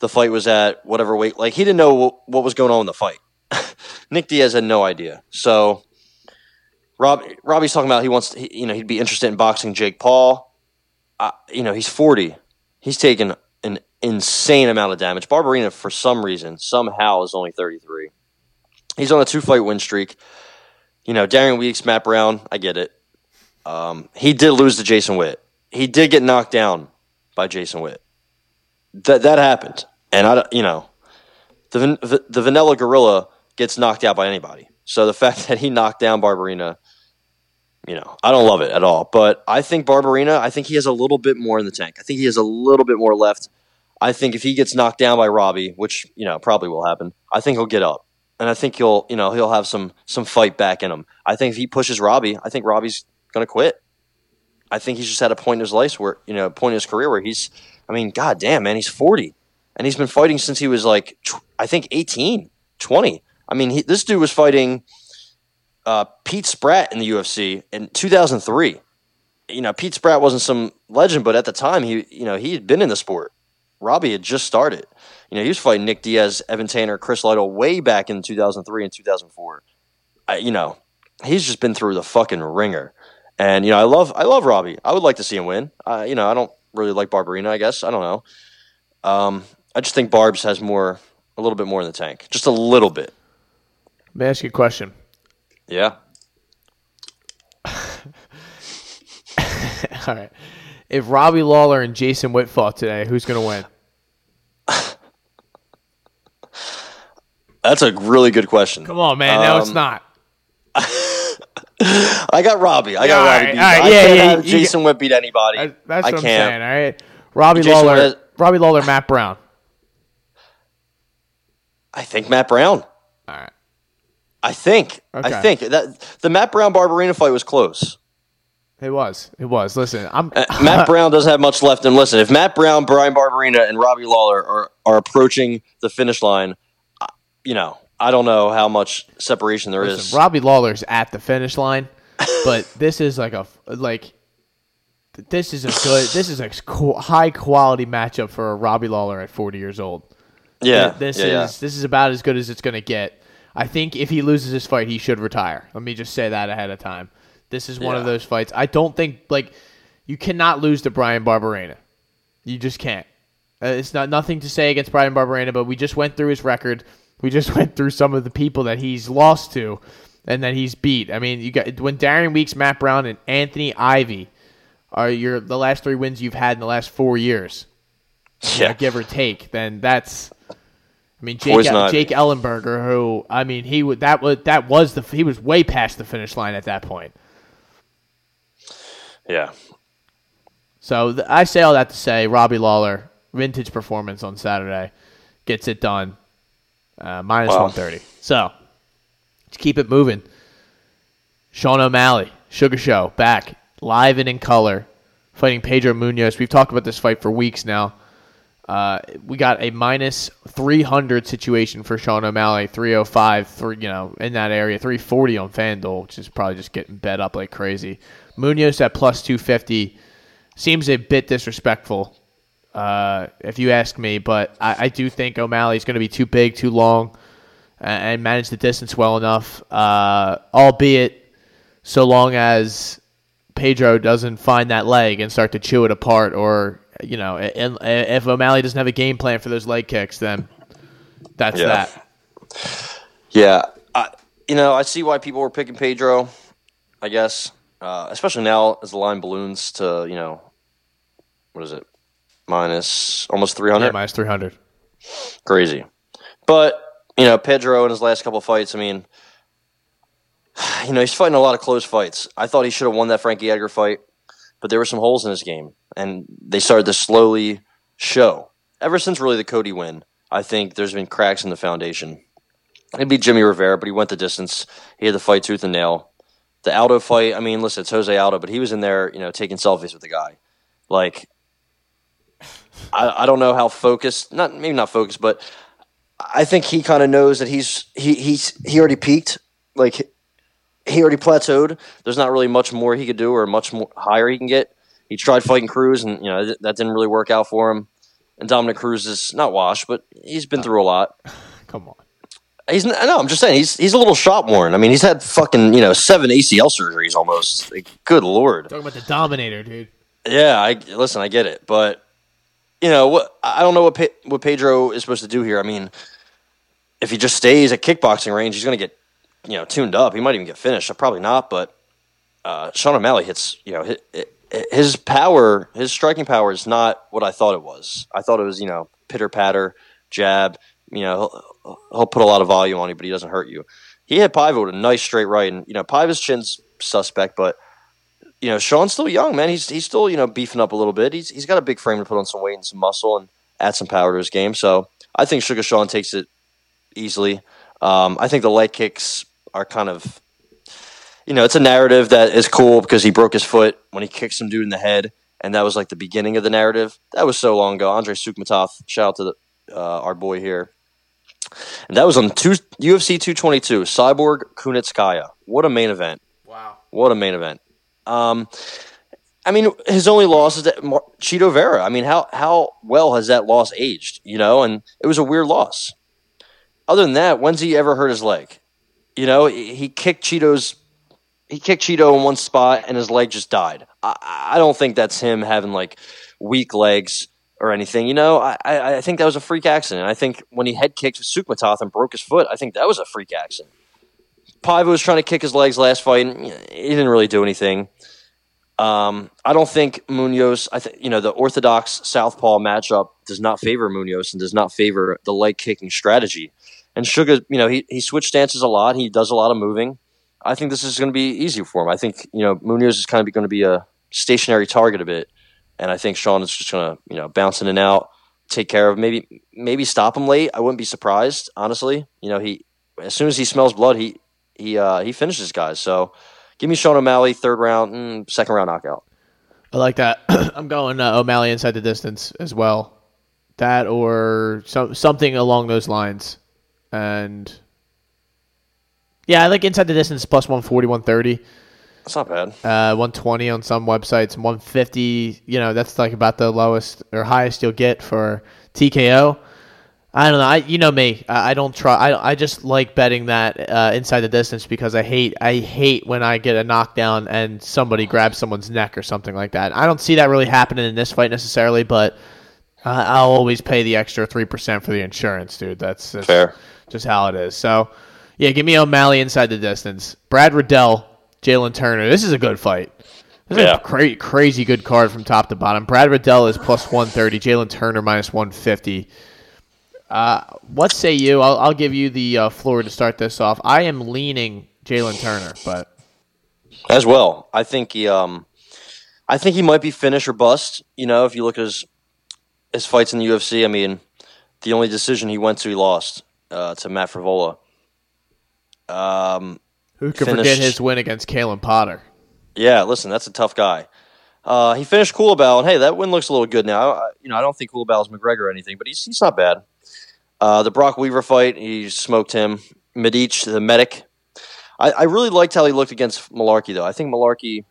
the fight was at whatever weight. Like he didn't know what, was going on in the fight. Nick Diaz had no idea. So Rob Robbie's talking about he wants to, he, you know he'd be interested in boxing Jake Paul. Uh, you know he's forty. He's taken an insane amount of damage. Barberena, for some reason somehow is only thirty three. He's on a two fight win streak. You know Darian Weeks, Matt Brown. I get it. Um, he did lose to Jason Witt. He did get knocked down by Jason Witt. That that happened, and I you know the the Vanilla Gorilla gets knocked out by anybody. So the fact that he knocked down Barberena you know, I don't love it at all. But I think Barberena, I think he has a little bit more in the tank. I think he has a little bit more left. I think if he gets knocked down by Robbie, which you know probably will happen, I think he'll get up, and I think he'll you know he'll have some some fight back in him. I think if he pushes Robbie, I think Robbie's going to quit. I think he's just at a point in his life where you know point in his career where he's, I mean, god damn man, he's forty, and he's been fighting since he was like I think 18, 20. I mean, he, this dude was fighting uh, Pete Spratt in the UFC in 2003. You know, Pete Spratt wasn't some legend, but at the time, he you know he had been in the sport. Robbie had just started. You know, he was fighting Nick Diaz, Evan Tanner, Chris Lytle way back in 2003 and 2004. I, you know, he's just been through the fucking ringer. And you know, I love I love Robbie. I would like to see him win. Uh, you know, I don't really like Barberena. I guess I don't know. Um, I just think Barb's has more, a little bit more in the tank, just a little bit. Let me ask you a question. Yeah. All right. If Robbie Lawler and Jason Witt fought today, who's going to win? That's a really good question. Come on, man. No, it's Um, not. I got Robbie. I got Yeah, Robbie. right, beat. all right, I yeah, can't yeah, have you Jason Witt beat anybody. That- That's I what I'm can't. saying. All right. Robbie Jason Lawler. Robbie Lawler, Matt Brown. I think Matt Brown. All right. I think. Okay. I think that the Matt Brown Barberena fight was close. It was. It was. Listen, I'm. Uh, Matt Brown doesn't have much left. And listen, if Matt Brown, Bryan Barberena, and Robbie Lawler are, are approaching the finish line, you know, I don't know how much separation there is. Listen, Robbie Lawler's at the finish line, but this is like a like. This is a good. This is a high quality matchup for a Robbie Lawler at 40 years old. yeah, This yeah, is yeah. this is about as good as it's going to get. I think if he loses this fight, he should retire. Let me just say that ahead of time. This is one of those fights. I don't think like you cannot lose to Bryan Barberena. You just can't. Uh, it's not nothing to say against Bryan Barberena, but we just went through his record. We just went through some of the people that he's lost to and that he's beat. I mean, you got when Darian Weeks, Matt Brown, and Anthony Ivy are your the last three wins you've had in the last four years yeah. give or take, then that's. I mean, Jake Jake Ellenberger, who I mean, he would that was that was the he was way past the finish line at that point. yeah. So th- I say all that to say, Robbie Lawler, vintage performance on Saturday, gets it done, uh, minus Wow. one thirty. So let's keep it moving. Sean O'Malley, Sugar Show, back live and in color, fighting Pedro Munhoz. We've talked about this fight for weeks now. Uh, we got a minus 300 situation for Sean O'Malley, 305, three, you know, in that area, 340 on FanDuel, which is probably just getting bet up like crazy. Munhoz at plus 250 seems a bit disrespectful, uh, if you ask me, but I, I do think O'Malley's going to be too big, too long, a- and manage the distance well enough, uh, albeit so long as Pedro doesn't find that leg and start to chew it apart, or you know, and, and if O'Malley doesn't have a game plan for those leg kicks, then that's Yeah. that. Yeah, I, you know, I see why people were picking Pedro. I guess, uh, especially now as the line balloons to you know, what is it, minus almost three hundred. Yeah, minus three hundred. Crazy, but you know, Pedro in his last couple fights. I mean, you know, he's fighting a lot of close fights. I thought he should have won that Frankie Edgar fight, but there were some holes in his game, and they started to slowly show. Ever since really the Cody win, I think there's been cracks in the foundation. It'd be Jimmy Rivera, but he went the distance. He had to fight tooth and nail. The Aldo fight, I mean, listen, it's Jose Aldo, but he was in there, you know, taking selfies with the guy. Like, I, I don't know how focused, not maybe not focused, but I think he kind of knows that he's he he's he already peaked. Like, he already plateaued. There's not really much more he could do or much more higher he can get. He tried fighting Cruz, and you know th- that didn't really work out for him. And Dominick Cruz is not washed, but he's been through a lot. Come on. He's no. I'm just saying he's he's a little shot worn. I mean, he's had fucking you know seven ACL surgeries almost. Like, good lord. Talking about the Dominator, dude. Yeah, I listen. I get it, but you know what? I don't know what Pe- what Pedro is supposed to do here. I mean, if he just stays at kickboxing range, he's going to get you know tuned up. He might even get finished. Probably not, but uh, Sean O'Malley hits. You know, hit, his power, his striking power is not what I thought it was. I thought it was you know pitter patter, jab. You know, he'll, he'll put a lot of volume on you, but he doesn't hurt you. He hit Paiva with a nice straight right, and you know Paiva's chin's suspect, but you know, Sean's still young, man. He's he's still you know beefing up a little bit. He's he's got a big frame to put on some weight and some muscle and add some power to his game. So I think Sugar Sean takes it easily. Um, I think the leg kicks are kind of, you know, it's a narrative that is cool because he broke his foot when he kicked some dude in the head, and that was like the beginning of the narrative. That was so long ago. Andre Soukhamthath, shout out to the, uh, our boy here. And that was on two, UFC 222, Cyborg Kunitskaya. What a main event. Wow. What a main event. Um, I mean, his only loss is that Mar- Chito Vera. I mean, how how well has that loss aged? You know, and it was a weird loss. Other than that, when's he ever hurt his leg? You know, he, kicked Chito's he kicked Chito in one spot and his leg just died. I, I don't think that's him having like weak legs or anything. You know, I, I, I think that was a freak accident. I think when he head kicked Soukhamthath and broke his foot, I think that was a freak accident. Paiva was trying to kick his legs last fight, and he didn't really do anything. Um, I don't think Munhoz. I think you know the orthodox southpaw matchup does not favor Munhoz and does not favor the leg kicking strategy. And Sugar, you know, he he switched stances a lot. He does a lot of moving. I think this is going to be easy for him. I think you know Munhoz is kind of going to be a stationary target a bit, and I think Sean is just going to you know bounce in and out, take care of maybe maybe stop him late. I wouldn't be surprised, honestly. You know, he as soon as he smells blood, he he uh, he finishes guys. So give me Sean O'Malley third round, mm, second round knockout. I like that. I'm going uh, O'Malley inside the distance as well. That or some something along those lines. And yeah, I like inside the distance plus 140, 130. That's not bad. Uh, 120 on some websites, 150. You know, that's like about the lowest or highest you'll get for TKO. I don't know. I you know me. I, I don't try. I, I just like betting that uh, inside the distance because I hate I hate when I get a knockdown and somebody grabs someone's neck or something like that. I don't see that really happening in this fight necessarily, but uh, I'll always pay the extra three percent for the insurance, dude. That's, that's Fair. just how it is. So yeah, give me O'Malley inside the distance. Brad Riddell, Jalin Turner. This is a good fight. This is Yeah. a cra- crazy good card from top to bottom. Brad Riddell is plus 130. Jalin Turner minus 150. Uh, what say you? I'll, I'll give you the uh, floor to start this off. I am leaning Jalin Turner, but As well, I think he, um, I think he might be finish or bust. You know, if you look at his his fights in the UFC, I mean, the only decision he went to, he lost uh, to Matt Frevola. Um, who could Finished- forget his win against Callan Potter? yeah, listen, that's a tough guy. Uh, he finished Culibao, and hey, that win looks a little good now. I, you know, I don't think Culibao's McGregor or anything, but he's he's not bad. Uh, the Brok Weaver fight, he smoked him. Medic, the medic. I, I really liked how he looked against Mullarkey, though. I think Mullarkey,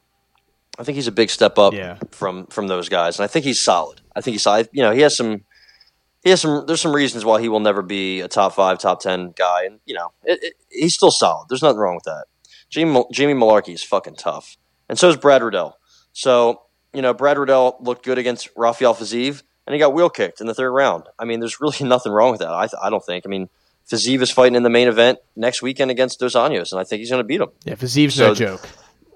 I think he's a big step up Yeah. from from those guys, and I think he's solid. I think he's solid. You know, he has some. He has some. There's some reasons why he will never be a top five, top ten guy, and you know, it, it, he's still solid. There's nothing wrong with that. Jamie, Jamie Mullarkey is fucking tough, and so is Brad Riddell. So you know, Brad Riddell looked good against Rafael Fiziev, and he got wheel kicked in the third round. I mean, there's really nothing wrong with that. I, th- I don't think. I mean, Fiziev is fighting in the main event next weekend against Dos Anjos, and I think he's going to beat him. Yeah, Fiziev's So- no joke.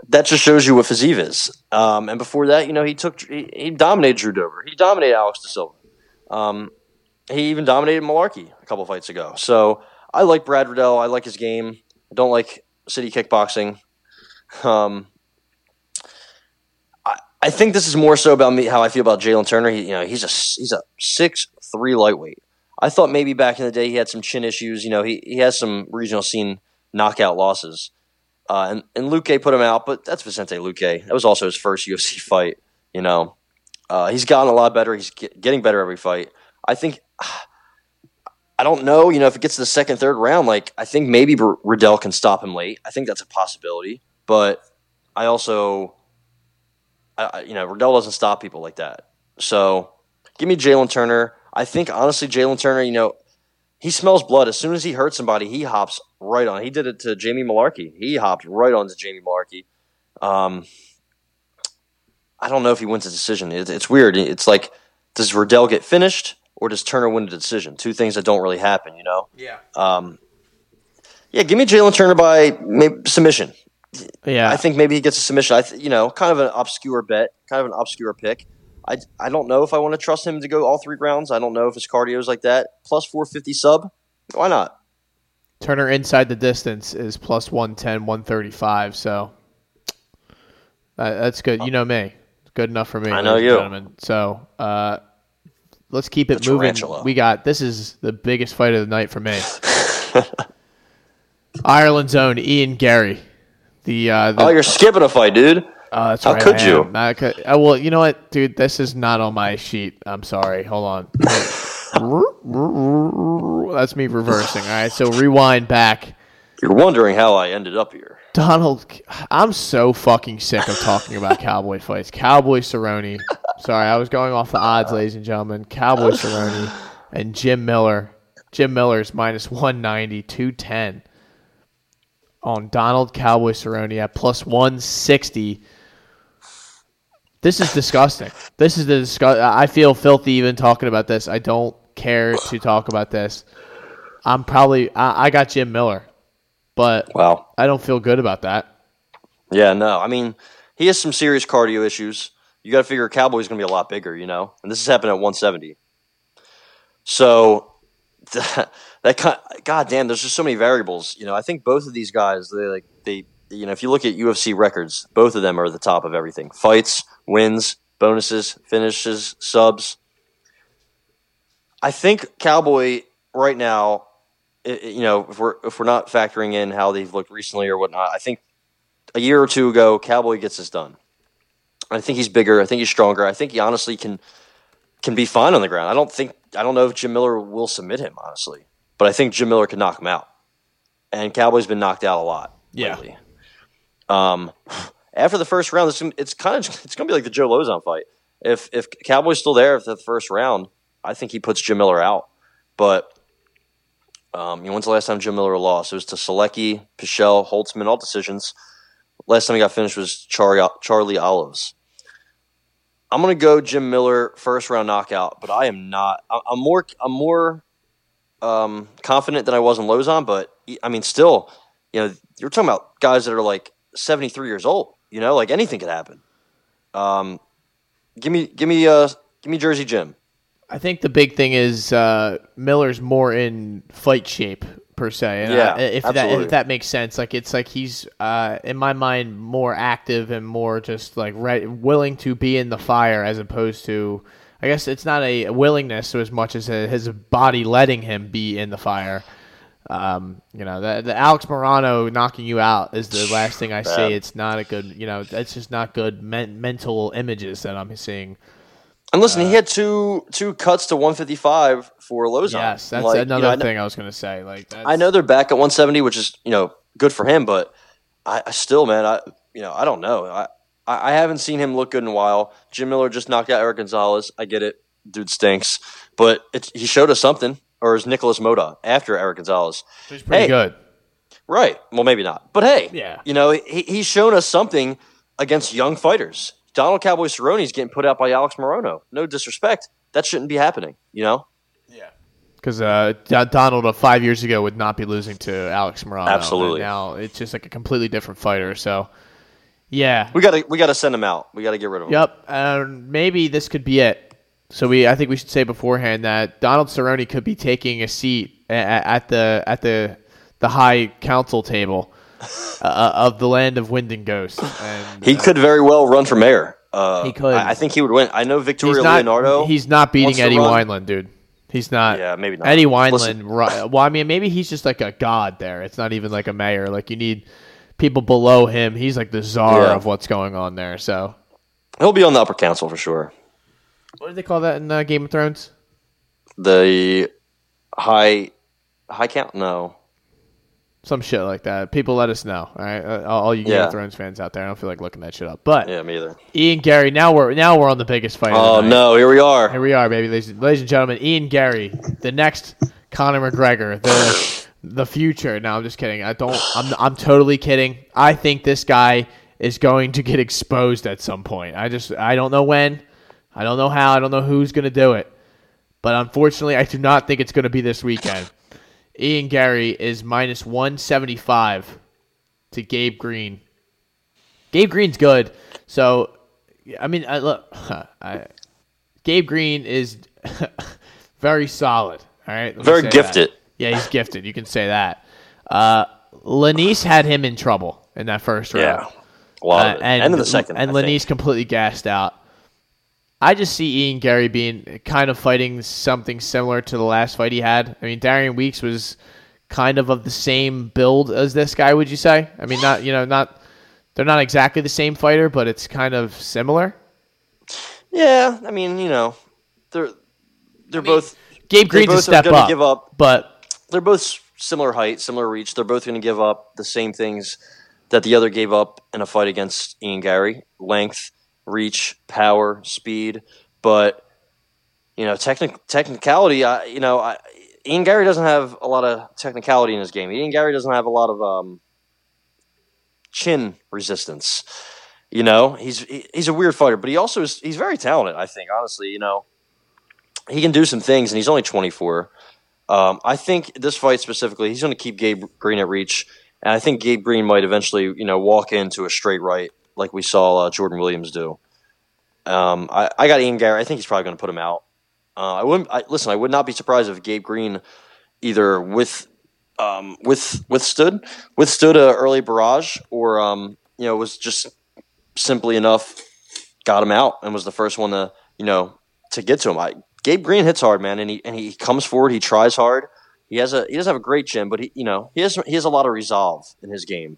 That just shows you what Fiziev is. Um, and before that, you know, he took he, he dominated Drew Dober. He dominated Alex De Silva. Um, he even dominated Mullarkey a couple fights ago. So I like Brad Riddell. I like his game. I don't like city kickboxing. Um, I, think this is more so about me how I feel about Jalin Turner. He, you know, he's a he's a six three lightweight. I thought maybe back in the day he had some chin issues. You know, he, he has some regional scene knockout losses. Uh, and, and Luque put him out, but that's Vicente Luque. That was also his first UFC fight. You know, uh, he's gotten a lot better. He's get, getting better every fight. I think, I don't know, you know, if it gets to the second, third round, like, I think maybe R- Riddell can stop him late. I think that's a possibility. But I also, I, you know, Riddell doesn't stop people like that. So give me Jalin Turner. I think honestly, Jalin Turner, you know, he smells blood. As soon as he hurts somebody, he hops right on. He did it to Jamie Mullarkey. He hopped right on to Jamie Mullarkey. Um, I don't know if he wins a decision. It, it's weird. It's like, does Riddell get finished or does Turner win the decision? Two things that don't really happen, you know? Yeah. Um, yeah, give me Jalin Turner by maybe submission. Yeah. I think maybe he gets a submission. I th- you know, kind of an obscure bet, kind of an obscure pick. I, I don't know if I want to trust him to go all three rounds. I don't know if his cardio is like that. Plus 450 sub. Why not? Turner inside the distance is plus 110, 135. So uh, that's good. You know me. Good enough for me. I know you. Gentlemen. So uh, let's keep it The moving. tarantula. We got this is the biggest fight of the night for me. Ireland's own Ian Garry. The, uh, the Oh, you're skipping a fight, dude. Oh, that's How right. could you? I could, uh, well, you know what, dude? This is not on my sheet. I'm sorry. Hold on. that's me reversing. All right. So rewind back. You're wondering how I ended up here. Donald, I'm so fucking sick of talking about cowboy fights. Cowboy Cerrone. Sorry, I was going off the odds, ladies and gentlemen. Cowboy Cerrone and Jim Miller. Jim Miller's minus 190, 210 on Donald Cowboy Cerrone at plus 160. This is disgusting. This is the disgust. I feel filthy even talking about this. I don't care to talk about this. I'm probably I, I got Jim Miller, but Wow. I don't feel good about that. Yeah, no. I mean, he has some serious cardio issues. You got to figure Cowboy's going to be a lot bigger, you know? And this is happening at 170. So, that, kind God damn, there's just so many variables. You know, I think both of these guys, they like, they, you know, if you look at UFC records, both of them are at the top of everything fights, wins, bonuses, finishes, subs. I think Cowboy right now, i- i- you know, if we're if we're not factoring in how they've looked recently or whatnot, I think a year or two ago, Cowboy gets this done. I think he's bigger. I think he's stronger. I think he honestly can can be fine on the ground. I don't think I don't know if Jim Miller will submit him honestly, but I think Jim Miller could knock him out. And Cowboy's been knocked out a lot Yeah. lately. Um, after the first round, it's, it's kind of it's going to be like the Joe Lauzon fight. If if Cowboy's still there after the first round, I think he puts Jim Miller out. But um, you know, when's the last time Jim Miller lost? It was to Solecki, Pichel, Holtzman, all decisions. Last time he got finished was Charlie, Charlie Olives. I'm gonna go Jim Miller first round knockout, but I am not. I'm more. I'm more um, confident than I was in Lauzon, but I mean, still, you know, you're talking about guys that are like 73 years old. You know, like anything could happen. Um, give me, give me, uh, give me Jersey Jim. I think the big thing is uh, Miller's more in fight shape per se. And Yeah, I- if that if that makes sense, like it's like he's uh, in my mind more active and more just like re- willing to be in the fire as opposed to. I guess it's not a willingness as much as a, his body letting him be in the fire. Um, you know, the, the Alex Morono knocking you out is the last thing I see. It's not a good, you know, that's just not good men- mental images that I'm seeing. And listen, he uh, had two two cuts to 155 for Lauzon. Yes, that's Like, you another know, I know- thing I was going to say. Like, that's, I know they're back at 170, which is you know good for him, but I, I still, man, I you know I don't know. I I haven't seen him look good in a while. Jim Miller just knocked out Erick Gonzalez. I get it, dude stinks, but he showed us something. Or is Nicholas Moda after Erick Gonzalez? He's pretty Hey. good. Right. Well, maybe not. But hey, Yeah. you know, he, he's shown us something against young fighters. Donald Cowboy Cerrone is getting put out by Alex Morono. No disrespect. That shouldn't be happening, you know? Yeah. Because uh, Donald uh, five years ago would not be losing to Alex Morono. Absolutely. And now it's just like a completely different fighter. So, yeah. We gotta we gotta send him out. We gotta get rid of him. Yep. Uh, maybe this could be it. So we, I think we should say beforehand that Donald Cerrone could be taking a seat a- a- at the at the the high council table uh, of the land of wind and ghost. And He could very well run for mayor. Uh, He could. I, I think he would win. I know he's Victoria not Leonardo. he's not beating Eddie. Wineland, dude. He's not. Yeah, maybe not. Eddie Listen- Wineland. ri- Well, I mean, maybe he's just like a god there. It's not even like a mayor. Like you need people below him. He's like the czar Yeah. of what's going on there. So, He'll be on the upper council for sure. what do they call that in uh, Game of Thrones? The high high count? No. Some shit like that. People let us know. All right, uh, all you Game Yeah. of Thrones fans out there. I don't feel like looking that shit up. But Yeah, me either. Ian Garry. Now we're now we're on the biggest fight. of the Oh no, here we are. Here we are, baby, ladies, ladies and gentlemen. Ian Garry, the next Conor McGregor, the the future. No, I'm just kidding. I don't. I'm I'm totally kidding. I think this guy is going to get exposed at some point. I just I don't know when. I don't know how. I don't know who's going to do it. But unfortunately, I do not think it's going to be this weekend. Ian Garry is minus 175 to Gabe Green. Gabe Green's good. So, I mean, I, look, I, Gabe Green is very solid. All right, Very gifted. that. Yeah, he's gifted. You can say that. Uh, Lainesse had him in trouble in that first round. Yeah. Of Uh, and End of the second. and I think. Lainesse completely gassed out. I just see Ian Garry being kind of fighting something similar to the last fight he had. I mean, Darian Weeks was kind of of the same build as this guy. Would you say? I mean, not you know, not they're not exactly the same fighter, but it's kind of similar. Yeah, I mean, you know, they're they're both Gabe they Green's a step gonna up, give up. but They're both similar height, similar reach. They're both going to give up the same things that the other gave up in a fight against Ian Garry: length, reach, power, speed. But you know, technic- technicality. I, you know, I, Ian Garry doesn't have a lot of technicality in his game. Ian Garry doesn't have a lot of um, chin resistance. You know, he's he, he's a weird fighter, but he also is he's very talented. I think honestly, you know, he can do some things, and he's only twenty four. Um, I think this fight specifically, he's going to keep Gabe Green at reach, and I think Gabe Green might eventually, you know, walk into a straight right like we saw uh, Jordan Williams do. Um, I, I got Ian Garry. I think he's probably going to put him out. Uh, I wouldn't. I, listen, I would not be surprised if Gabe Green either with um, with withstood withstood a early barrage or um, you know was just simply enough got him out and was the first one to you know to get to him. I, Gabe Green hits hard, man, and he and he comes forward. He tries hard. He has a he doesn't have a great chin, but he you know he has he has a lot of resolve in his game.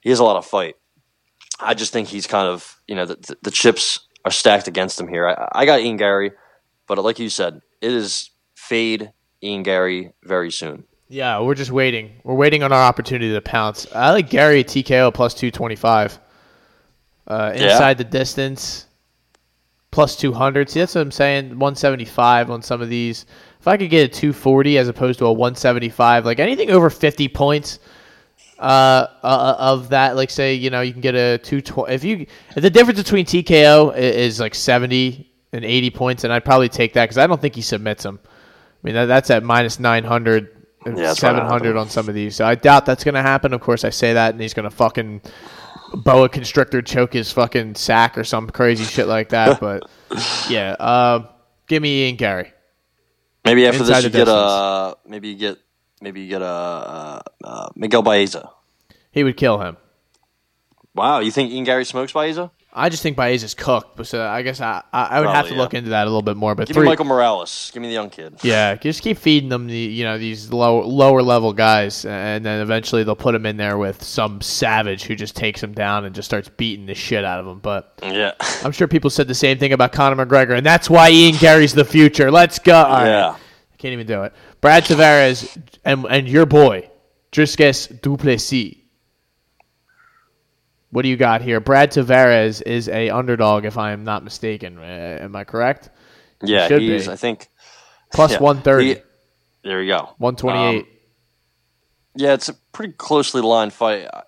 He has a lot of fight. I just think he's kind of you know the, the, the chips are stacked against him here. I, I got Ian Garry, but like you said, it is fade Ian Garry very soon. yeah, we're just waiting. We're waiting on our opportunity to pounce. I like Garry at TKO plus two twenty five. Uh, Yeah? inside the distance, plus two hundred. See, that's what I'm saying. One seventy five on some of these. If I could get a two forty as opposed to a one seventy five, like anything over fifty points. Uh, uh, of that, like say, you know, you can get a two twenty. If you, if the difference between TKO i- is like seventy and eighty points, and I'd probably take that because I don't think he submits them. I mean, that, that's at minus 900, Yeah, 700 on some of these. So I doubt that's going to happen. Of course, I say that, and he's going to fucking boa constrictor choke his fucking sack or some crazy shit like that. But yeah, uh, give me Ian Garry. Maybe after Inside this, you get uh maybe you get maybe you get a uh, uh, Miguel Baeza. He would kill him. Wow, you think Ian Garry smokes Baeza? I just think Baez is cooked, but so I guess I, I, would have Probably, to yeah. look into that a little bit more. But Give three, me Michael Morales. Give me the young kid. Yeah, just keep feeding them the you know these low lower level guys, and then eventually they'll put him in there with some savage who just takes him down and just starts beating the shit out of him. But Yeah, I'm sure people said the same thing about Conor McGregor, and that's why Ian Garry's the future. Let's go. All yeah. Can't even do it. Brad Tavares and and your boy Driscus Duplessis. What do you got here? Brad Tavares is a underdog, if I am not mistaken. Uh, am I correct? Yeah, should he's. be. I think Plus yeah, 130, he- there you go. 128. Um, yeah, it's a pretty closely lined fight. I,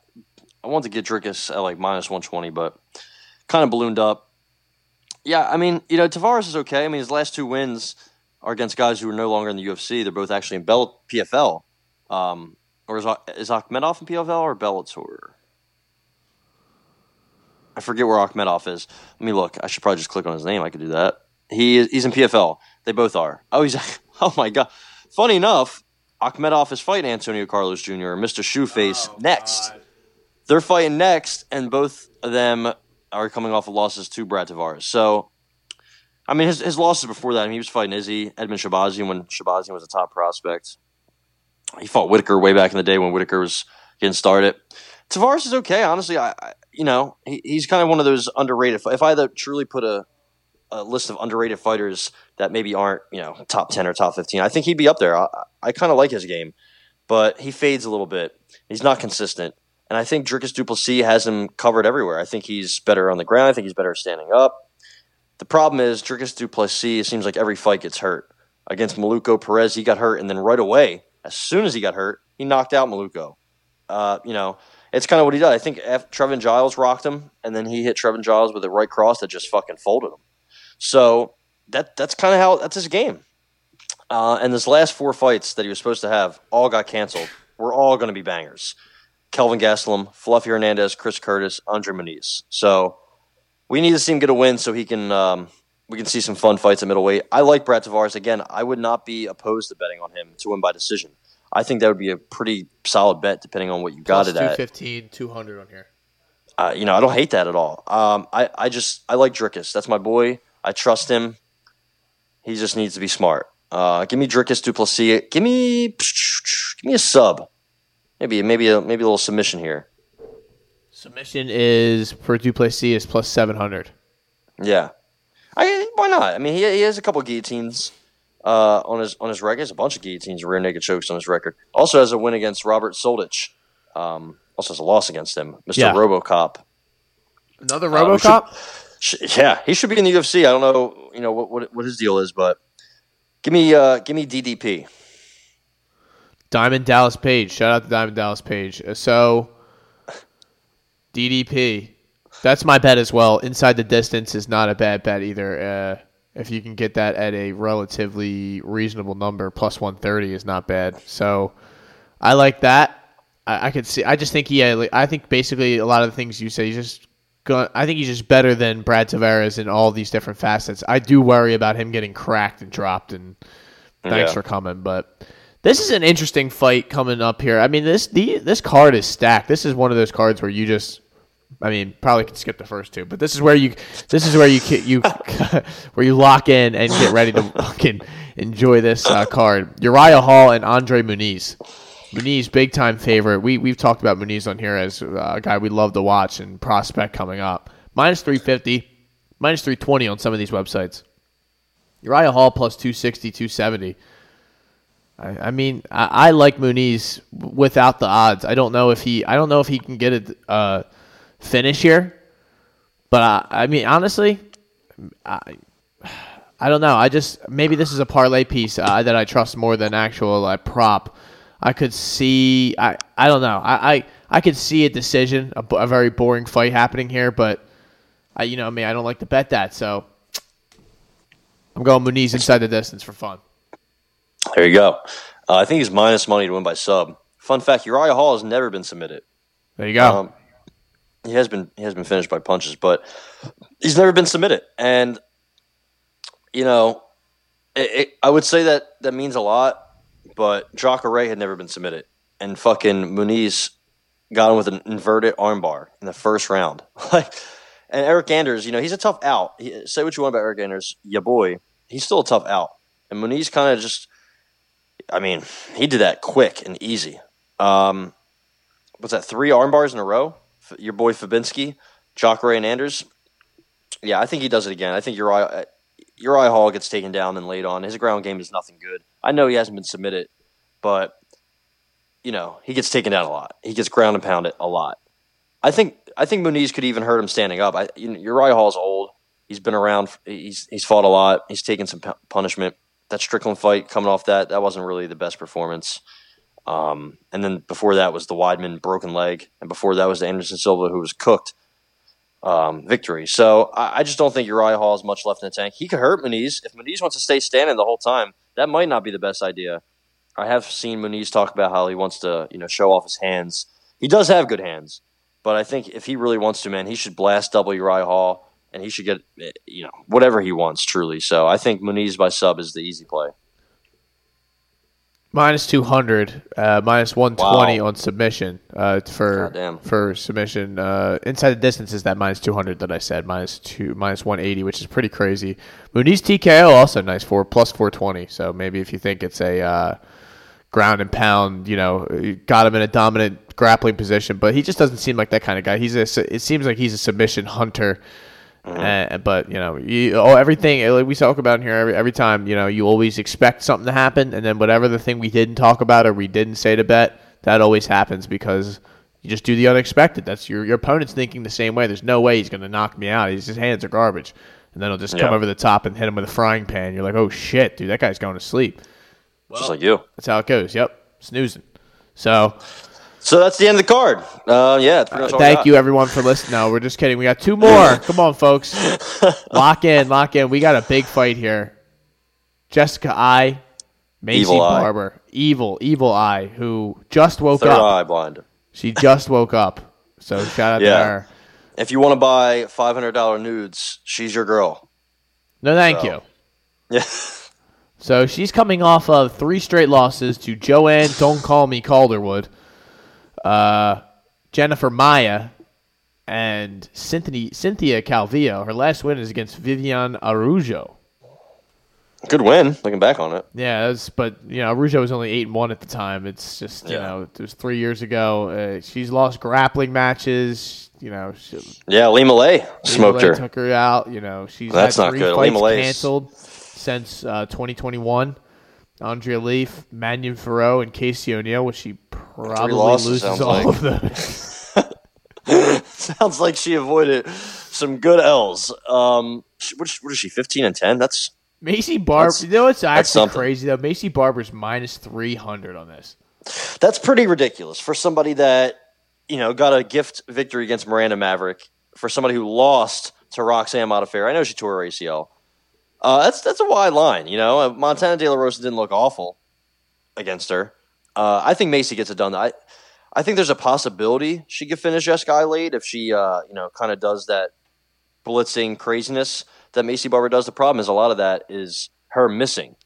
I want to get Dricus at like minus one twenty, but kind of ballooned up. Yeah, I mean, you know, Tavares is okay. I mean, his last two wins are against guys who are no longer in the UFC. They're both actually in Bell PFL. Um, or is is Akhmedov in PFL or Bellator? I forget where Akhmedov is. Let me look. I should probably just click on his name. I could do that. He is, he's in PFL. They both are. Oh, he's oh my god. Funny enough, Akhmedov is fighting Antonio Carlos Jr. Mr. Shoeface Oh, next. They're fighting next, and both of them are coming off of losses to Brad Tavares. So I mean, his, his losses before that, I mean, he was fighting Izzy, Edmen Shahbazyan when Shahbazyan was a top prospect. He fought Whittaker way back in the day when Whittaker was getting started. Tavares is okay, honestly. I, I you know, he, he's kind of one of those underrated. If I had to truly put a, a list of underrated fighters that maybe aren't, you know, top ten or top fifteen, I think he'd be up there. I, I kind of like his game, but he fades a little bit. He's not consistent. And I think Dricus Du Plessis has him covered everywhere. I think he's better on the ground. I think he's better standing up. The problem is Dricus Du Plessis, it seems like every fight gets hurt. Against Maluko Perez, he got hurt, and then right away, as soon as he got hurt, he knocked out Maluko. Uh, you know, it's kind of what he does. I think F- Trevin Giles rocked him, and then he hit Trevin Giles with a right cross that just fucking folded him. So that that's kind of how that's his game. Uh, and this last four fights that he was supposed to have all got canceled. We're all going to be bangers. Kelvin Gastelum, Fluffy Hernandez, Chris Curtis, Andre Muniz. So we need to see him get a win so he can um, we can see some fun fights at middleweight. I like Brad Tavares again. I would not be opposed to betting on him to win by decision. I think that would be a pretty solid bet depending on what you got Plus it at. 215, 200 on here. Uh, you know, I don't hate that at all. Um, I, I just I like Dricus. That's my boy. I trust him. He just needs to be smart. Uh, give me Dricus Du Plessis. Give me give me a sub. Maybe maybe a maybe a little submission here. Submission is for Du Plessis is plus 700. Yeah, I why not? I mean, he, he has a couple guillotines uh, on his on his record. He has a bunch of guillotines, rear naked chokes on his record. Also has a win against Robert Soldić. Um, also has a loss against him, Mr. Yeah. RoboCop. Another Uh, we RoboCop? Sh- Yeah, he should be in the UFC. I don't know, you know what what, what his deal is, but give me uh, give me DDP. Diamond Dallas Page. Shout out to Diamond Dallas Page. Uh, So, DDP. That's my bet as well. Inside the distance is not a bad bet either. Uh, if you can get that at a relatively reasonable number, plus 130 is not bad. So, I like that. I, I could see. I just think he. I think basically a lot of the things you say. He's just. Go, I think he's just better than Brad Tavares in all these different facets. I do worry about him getting cracked and dropped. And thanks Yeah. for coming, but this is an interesting fight coming up here. I mean, this the this card is stacked. This is one of those cards where you just, I mean, probably could skip the first two, but this is where you, this is where you you, where you lock in and get ready to fucking enjoy this uh, card. Uriah Hall and Andre Muniz. Muniz, big time favorite. We we've talked about Muniz on here as uh, a guy we love to watch and prospect coming up. Minus three fifty, minus three twenty on some of these websites. Uriah Hall plus 260, 270. I, I mean, I, I like Muniz without the odds. I don't know if he, I don't know if he can get a uh, finish here, but I, I mean, honestly, I, I don't know. I just maybe this is a parlay piece uh, that I trust more than actual uh, prop. I could see, I, I don't know. I, I, I could see a decision, a very boring fight happening here, but I, you know, I mean, I don't like to bet that, so I'm going Muniz inside the distance for fun. There you go. Uh, I think he's minus money to win by sub. Fun fact: Uriah Hall has never been submitted. There you go. Um, he has been he has been finished by punches, but he's never been submitted. And you know, it, it, I would say that that means a lot. But Jacare Ray had never been submitted, and fucking Muniz got him with an inverted armbar in the first round. Like, and Eryk Anders, you know, he's a tough out. He, say what you want about Eryk Anders, ya boy, he's still a tough out. And Muniz kind of just, I mean, he did that quick and easy. Um, what's that? Three arm bars in a row. F- Your boy Fabinski, Jacare, and Anders. Yeah, I think he does it again. I think Uriah, Uriah Hall gets taken down and laid on. His ground game is nothing good. I know he hasn't been submitted, but you know he gets taken down a lot. He gets ground and pounded a lot. I think I think Muniz could even hurt him standing up. I, you know, Uriah Hall's old. He's been around. He's he's fought a lot. He's taken some punishment. That Strickland fight coming off that that wasn't really the best performance. Um, and then before that was the Weidman broken leg, and before that was the Anderson Silva who was cooked um, victory. So I, I just don't think Uriah Hall has much left in the tank. He could hurt Muniz if Muniz wants to stay standing the whole time. That might not be the best idea. I have seen Muniz talk about how he wants to you know show off his hands. He does have good hands, but I think if he really wants to, man, he should blast double Uriah Hall. And he should get, eh, you know, whatever he wants, truly. So I think Muniz by sub is the easy play. Minus two hundred, uh, minus one twenty Wow. on submission uh, for Goddamn. for submission. Uh, inside the distance is that minus two hundred that I said minus two minus one eighty, which is pretty crazy. Muniz TKO also nice for plus four twenty. So maybe if you think it's a uh, ground and pound, you know, got him in a dominant grappling position, but he just doesn't seem like that kind of guy. He's a it seems like he's a submission hunter. Uh, but you know, you, oh, everything eh, like we talk about in here every every time. You know, you always expect something to happen, and then whatever the thing we didn't talk about or we didn't say to bet, that always happens because you just do the unexpected. That's your your opponent's thinking the same way. There's no way he's going to knock me out. His, his hands are garbage, and then he'll just come over the top and hit him with a frying pan. You're like, oh shit, dude, that guy's going to sleep. Just like you. That's how it goes. Yep, snoozing. So So that's the end of the card. Uh, yeah, that's pretty much all Thank you, everyone, for listening. No, we're just kidding. We got two more. Come on, folks. lock in, lock in. We got a big fight here. Jessica Eye, Maycee Evil Eye. Barber, evil, evil Eye, who just woke Third up. eye blind. She just woke up. So shout out to her. If you want to buy five hundred dollar nudes, she's your girl. No, thank So- you. Yeah. So she's coming off of three straight losses to Joanne Don't Call Me Calderwood, uh, Jennifer Maia, and Cynthia, Cynthia Calvillo. Her last win is against Viviane Araújo. Good win. Looking back on it. Yeah, that's, but you know, Araújo was only eight and one at the time. It's just you Yeah. know, it was three years ago. Uh, she's lost grappling matches. You know, she, Yeah, Lee Malay smoked her. took her out. You know, she's That's had not good. Lee Malay's- canceled since uh, 2021. Andrea Leaf, Manon Fiorot, and Casey O'Neill, which she probably loses all like. of those. Sounds like she avoided some good L's. Um, what is, what is she? Fifteen and ten. That's Maycee Barber. You know what's actually crazy though? Maycee Barber's minus 300 on this. that's pretty ridiculous for somebody that you know got a gift victory against Miranda Maverick. For somebody who lost to Roxanne Modafferi, I know she tore her ACL. Uh, that's that's a wide line. You know, Uh, Montana De La Rosa didn't look awful against her. Uh, I think Maycee gets it done. I I think there's a possibility she could finish Jessica Eye late if she uh, you know kind of does that blitzing craziness that Maycee Barber does. The problem is a lot of that is her missing.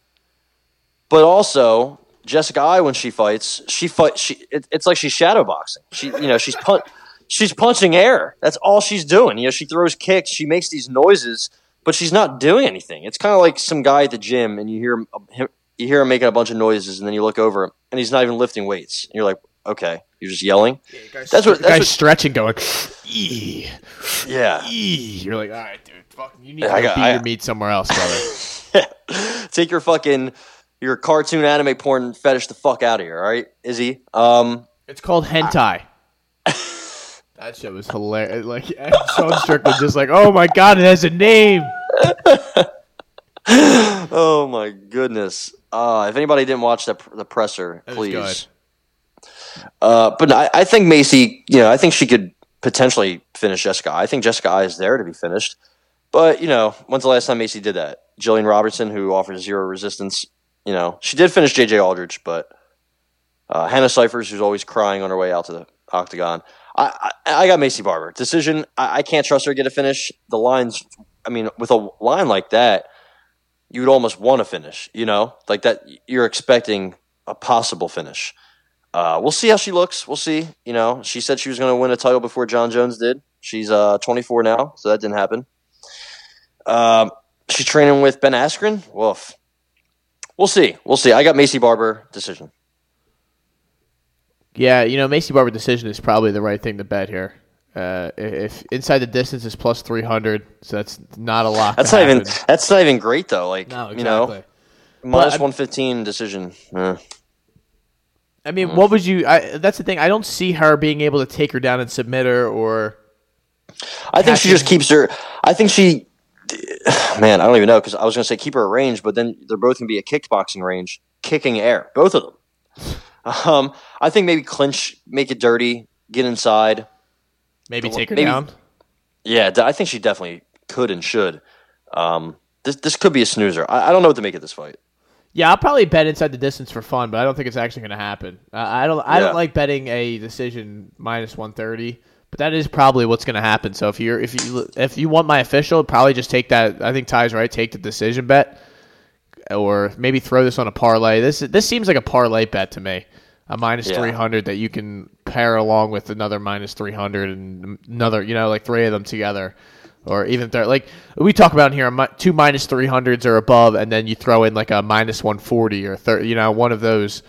But also Jessica Eye when she fights, she fight she it, it's like she's shadow boxing. She you know, she's pun- she's punching air. That's all she's doing. You know, she throws kicks, she makes these noises, but she's not doing anything. It's kind of like some guy at the gym and you hear him, him you hear him making a bunch of noises and then you look over and he's not even lifting weights. And you're like, "Okay, you're just yelling." That's what Guy's that's what, stretching, going. "Ee, yeah. ee." You're like, all right, dude. Fuck, you need to Yeah, I go got- beat I- your meat somewhere else, brother. Take your fucking your cartoon anime porn fetish the fuck out of here, all right? Izzy. Um It's called hentai. that shit was hilarious. Like Sean Strickland, just like, oh my god, it has a name. Oh my goodness! Uh, if anybody didn't watch the the presser, That please. Uh, but I, I think Maycee, you know, I think she could potentially finish Jessica. I think Jessica Eye is there to be finished. But you know, when's the last time Maycee did that? Jillian Robertson, who offers zero resistance, you know, she did finish JJ Aldrich, but uh, Hannah Cifers, who's always crying on her way out to the octagon. I, I, I got Maycee Barber decision. I, I can't trust her to get a finish. The lines, I mean, with a line like that, you would almost want to finish. You know, like that. You're expecting a possible finish. Uh, we'll see how she looks. We'll see. You know, she said she was going to win a title before Jon Jones did. She's uh, 24 now, so that didn't happen. Um, she's training with Ben Askren. Woof. We'll see. We'll see. I got Maycee Barber decision. Yeah, you know, Maycee Barber decision is probably the right thing to bet here. Uh, if if inside the distance is plus three hundred, so that's not a lot. That's to not even. That's not even great though. Like No, exactly. you know, 115 decision. Eh. I mean, what would you? I, that's the thing. I don't see her being able to take her down and submit her, or I think she just keeps her. I think she. Man, I don't even know because I was going to say keep her at range, but then they're both going to be at kickboxing range, kicking air, both of them. Um, I think maybe clinch, make it dirty, get inside. maybe take her maybe- down. Yeah, I think she definitely could and should. Um, this this could be a snoozer. I, I don't know what to make of this fight. Yeah, I'll probably bet inside the distance for fun, but I don't think it's actually going to happen. Uh, I don't. I Yeah. don't like betting a decision minus one thirty, but that is probably what's going to happen. So if you're if you if you want my official, probably just take that. I think Ty's right. Take the decision bet. Or maybe throw this on a parlay. This this seems like a parlay bet to me. A minus Yeah. 300 that you can pair along with another minus 300 and another, you know, like three of them together. Or even third, like we talk about in here, two minus 300s or above, and then you throw in like a minus 140 or third, you know, one of those.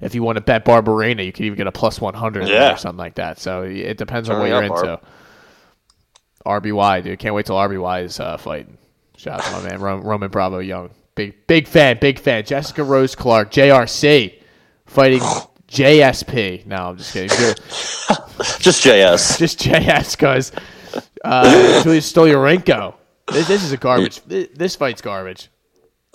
If you want to bet Barberena, you could even get a plus 100 Yeah. or something like that. So it depends on what you're into. RBY, dude. Can't wait till RBY is uh, fighting. Shout out to my man Roman Bravo Young. Big big fan, big fan. Jessica Rose Clark, JRC, fighting JSP. No, I'm just kidding. Just JS. Just JS because uh, Julija Stoliarenko. This, this is a garbage. This, fight's garbage.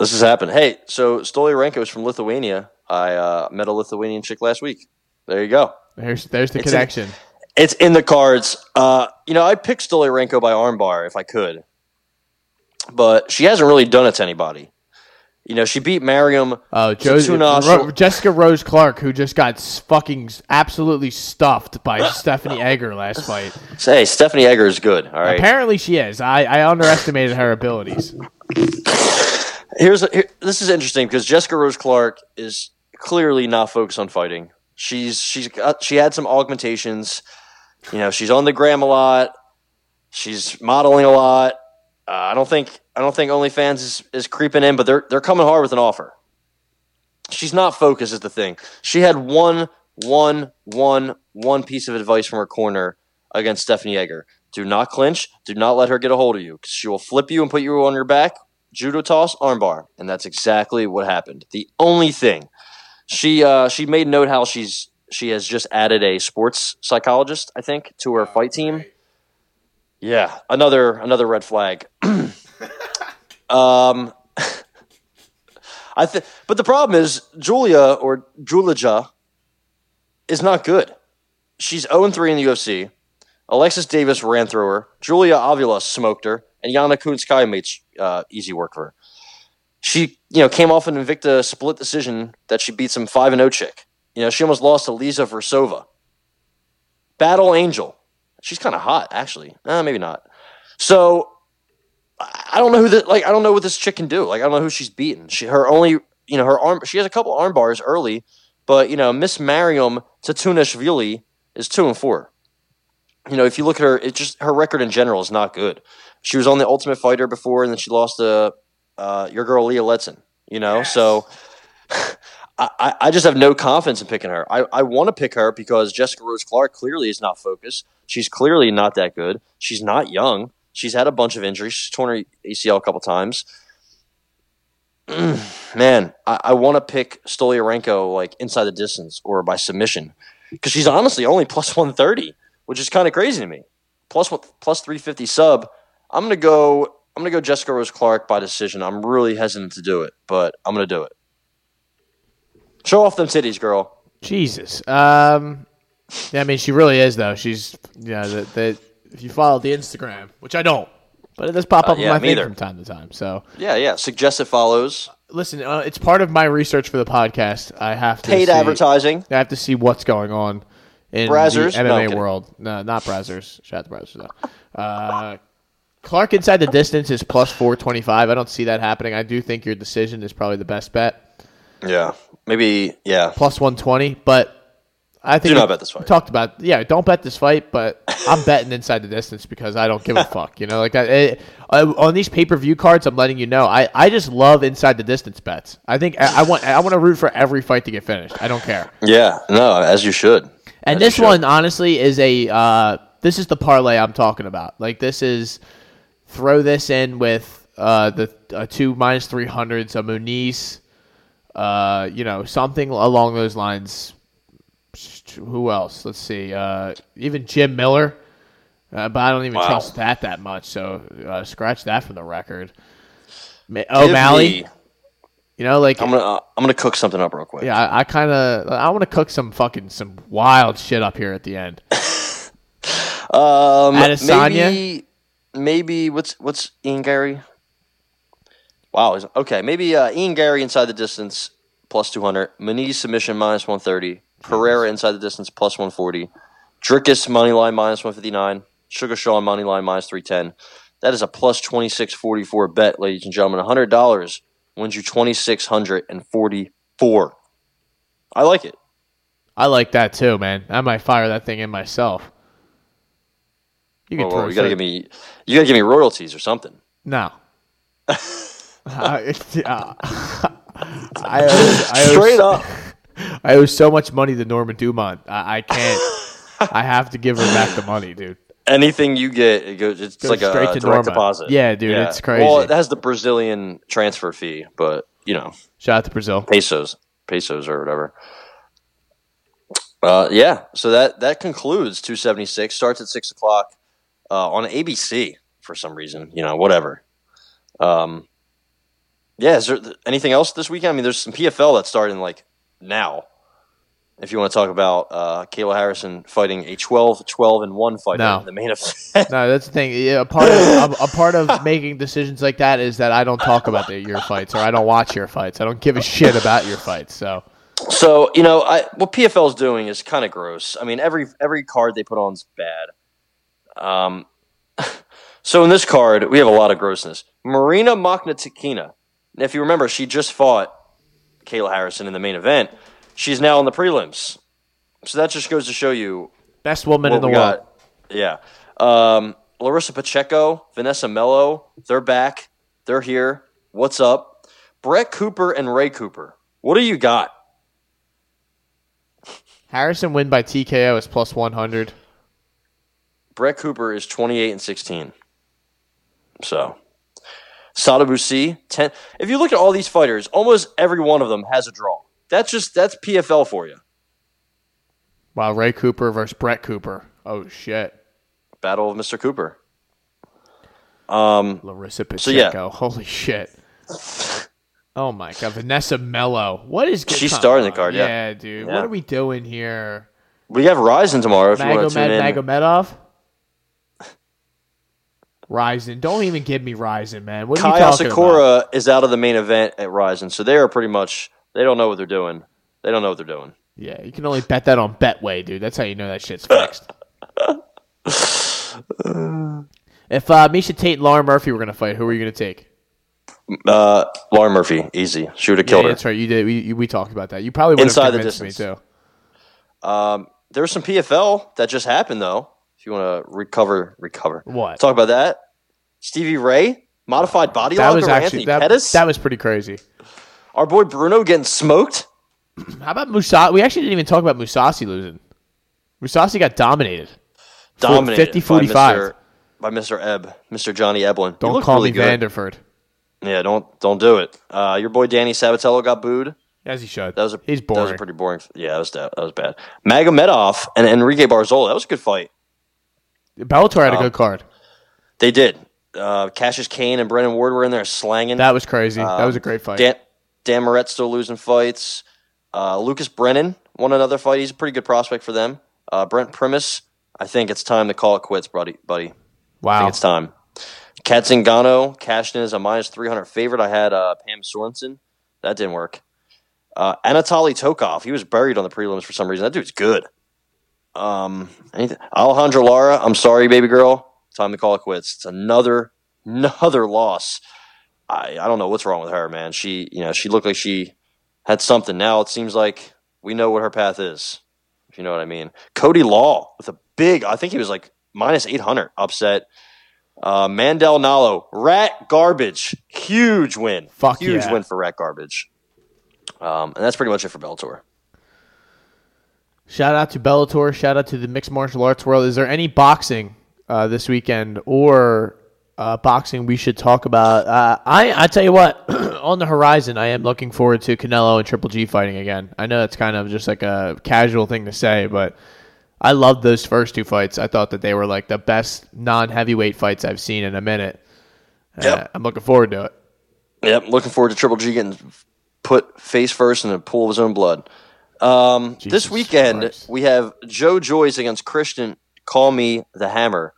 This has happened. Hey, so Stoliarenko is from Lithuania. I uh, met a Lithuanian chick last week. There you go. There's there's the It's connection. It's in the cards. Uh, you know, I'd pick Stoliarenko by armbar if I could, but she hasn't really done it to anybody. You know, she beat Mariam. Oh, uh, Josie, Tuna- Ro- Jessica Rose Clark, who just got fucking absolutely stuffed by Stephanie Egger last fight. Hey, Stephanie Egger is good. All right. Apparently, she is. I, I underestimated her abilities. Here's a, here, this is interesting because Jessica Rose Clark is clearly not focused on fighting. She's she's got, she had some augmentations. You know, she's on the gram a lot. She's modeling a lot. Uh, I don't think I don't think OnlyFans is, is creeping in, but they're they're coming hard with an offer. She's not focused is the thing. She had one one one one piece of advice from her corner against Stephanie Egger. Do not clinch. Do not let her get a hold of you. 'cause She will flip you and put you on your back. Judo toss, armbar, and that's exactly what happened. The only thing she uh, she made note how she's she has just added a sports psychologist, I think, to her fight team. Yeah, another another red flag. um, I think, but the problem is Julia or Julija is not good. She's 0 3 in the UFC. Alexis Davis ran through her. Julia Avila smoked her, and Yana Kunitskaya made uh, easy work for her. She, you know, came off an Invicta split decision that she beat some five and zero chick. You know, she almost lost to Lisa Versova. Battle Angel. She's kind of hot, actually. Uh, maybe not. So I don't know who the like. I don't know what this chick can do. Like I don't know who she's beaten. She her only you know her arm. She has a couple arm bars early, but you know Miss Mariam Tatunashvili is two and four. You know if you look at her, it just her record in general is not good. She was on the Ultimate Fighter before, and then she lost to uh, your girl Leah Letson. You know, so I, I- just have no confidence in picking her. I, I want to pick her because Jessica Rose Clark clearly is not focused. She's clearly not that good. She's not young. She's had a bunch of injuries. She's torn her ACL a couple times. Man, I, I want to pick Stoliarenko like inside the distance or by submission because she's honestly only plus 130, which is kind of crazy to me. Plus plus 350 sub. I'm gonna go. I'm gonna go Jessica Rose Clark by decision. I'm really hesitant to do it, but I'm gonna do it. Show off them titties, girl. Jesus. Um, yeah, I mean, she really is though. She's yeah. The, the if you follow the Instagram, which I don't, but it does pop Uh, up yeah, on my feed from time to time. So Yeah, yeah. Suggested follows. listen, uh, it's part of my research for the podcast. I have to Paid see, advertising. I have to see what's going on in Brazzers? the MMA kidding. world. No, not Brazzers. Shout out to Brazzers though. Uh, Clark inside the distance is plus four twenty five. I don't see that happening. I do think your decision is probably the best bet. Yeah. Maybe. Yeah. plus 120, but I think Do we- not bet this fight. talked about yeah, don't bet this fight, but I'm betting inside the distance because I don't give a fuck. You know, like I, it, I, on these pay per view cards, I'm letting you know I, I just love inside the distance bets. I think I, I want I want to root for every fight to get finished. I don't care. Yeah. No, as you should. And As this should. one, honestly, is a uh, this is the parlay I'm talking about. Like this is throw this in with uh, the uh, two minus three hundreds, a Muniz, uh, you know, something along those lines. Who else? Let's see. Uh, even Jim Miller, uh, but I don't even Wow. trust that that much. So uh, scratch that from the record. O'Malley, me- you know, like I'm gonna. Uh, I'm gonna cook something up real quick. yeah, I, I kind of I want to cook some fucking some wild shit up here at the end. Um. Adesanya? Maybe. Maybe what's what's Ian Garry? Wow. Okay. Maybe uh, Ian Garry inside the distance plus two hundred. Muniz submission minus one thirty. Pereira inside the distance plus one forty. Dricus money line minus one fifty nine. Suga Sean money line minus three ten. That is a plus twenty six forty four bet, ladies and gentlemen. hundred dollars wins you 2,644. I like it. I like that too, man. I might fire that thing in myself. You can. throw you gotta give me. You gotta give me royalties or something. No. uh, I, owe, I straight up. I owe so much money to Norma Dumont. I, I can't. I have to give her back the money, dude. Anything you get, it goes. It's goes like a direct Norma. deposit. Yeah, dude, yeah. it's crazy. Well, it has the Brazilian transfer fee, but you know, shout out to Brazil. Pesos, pesos, or whatever. Uh, yeah, so that that concludes 276. Starts at six o'clock uh, on ABC for some reason. You know, whatever. Um, yeah, is there anything else this weekend? I mean, there's some PFL that's starting like now. If you want to talk about uh, Kayla Harrison fighting a 12, 12 and one fighter no. in the main event. no, that's the thing. Yeah, a part of a, a, part of making decisions like that is that I don't talk about the, your fights or I don't watch your fights. I don't give a shit about your fights. So so you know, I, what PFL is doing is kind of gross. I mean, every every card they put on is bad. Um, so in this card, we have a lot of grossness. Marina Mokhnatkina. If you remember, she just fought Kayla Harrison in the main event. She's now in the prelims. So that just goes to show you best woman in the world. Got. Yeah. Um, Larissa Pacheco, Vanessa Melo, they're back. They're here. What's up? Brett Cooper and Ray Cooper. What do you got? Harrison win by TKO is plus 100. Brett Cooper is 28 and 16. So, Sadabusi, 10. If you look at all these fighters, almost every one of them has a draw. That's just, that's PFL for you. Wow, Ray Cooper versus Brett Cooper. Oh, shit. Battle of Mr. Cooper. Um, Larissa Pacheco. So yeah. Holy shit. Oh my god, Vanessa Melo. What is she's starting the card? Yeah, yeah dude. Yeah. What are we doing here? We have Rizin tomorrow. If Magomed, you want to tune in. Magomedov. Rizin. Don't even give me Rizin, man. What Kai Asakura is out of the main event at Rizin, so they are pretty much they don't know what they're doing. They don't know what they're doing. Yeah, you can only bet that on Betway, dude. That's how you know that shit's fixed. if uh, Miesha Tate and Lauren Murphy were gonna fight, who are you gonna take? Uh, Lauren Murphy, easy. She would have killed yeah, her. That's right. You did. We, we talked about that. You probably would have convinced me too. Um, there was some PFL that just happened though. If you want to recover, recover. What? Talk about that. Stevie Ray modified body that was actually, Anthony that, Pettis. That was pretty crazy. Our boy Bruno getting smoked. How about Musa? We actually didn't even talk about Mousasi losing. Mousasi got dominated. Dominated 50-45. By Mr. By Mr. Ebb, Mr. Johnny Eblin. Don't call really me good. Vanderford. Yeah, don't don't do it. Uh, your boy Danny Sabatello got booed. As he should. That was a he's boring. That was pretty boring. Yeah, that was that was bad. Magomedov and Enrique Barzola. That was a good fight. Bellator had um, a good card. They did. Uh, Cassius Kane and Brendan Ward were in there slanging. That was crazy. Um, that was a great fight. Dan, Dan Moret still losing fights. Uh, Lucas Brennan won another fight. He's a pretty good prospect for them. Uh, Brent Primus. I think it's time to call it quits, buddy. Buddy. Wow. I think it's time. Cat Zingano cashed in as a minus 300 favorite. I had uh, Pam Sorenson. That didn't work. Uh, Anatoly Tokov. He was buried on the prelims for some reason. That dude's good. Um, anything, Alejandra Lara. I'm sorry, baby girl. Time to call it quits. It's another another loss. I, I don't know what's wrong with her, man. She you know she looked like she had something. Now it seems like we know what her path is. If you know what I mean. Cody Law with a big. I think he was like minus 800 upset. Uh, Mandel Nallo, rat garbage, huge win, Fuck huge yeah. win for rat garbage. Um, and that's pretty much it for Bellator. Shout out to Bellator. Shout out to the mixed martial arts world. Is there any boxing uh, this weekend or uh, boxing we should talk about? Uh, I I tell you what, on the horizon, I am looking forward to Canelo and Triple G fighting again. I know it's kind of just like a casual thing to say, but I loved those first two fights. I thought that they were like the best non heavyweight fights I've seen in a minute. Yep. Uh, I'm looking forward to it. Yep, looking forward to Triple G getting put face first in a pool of his own blood. Um, this weekend Christ. we have Joe Joyce against Christian. Call me the Hammer.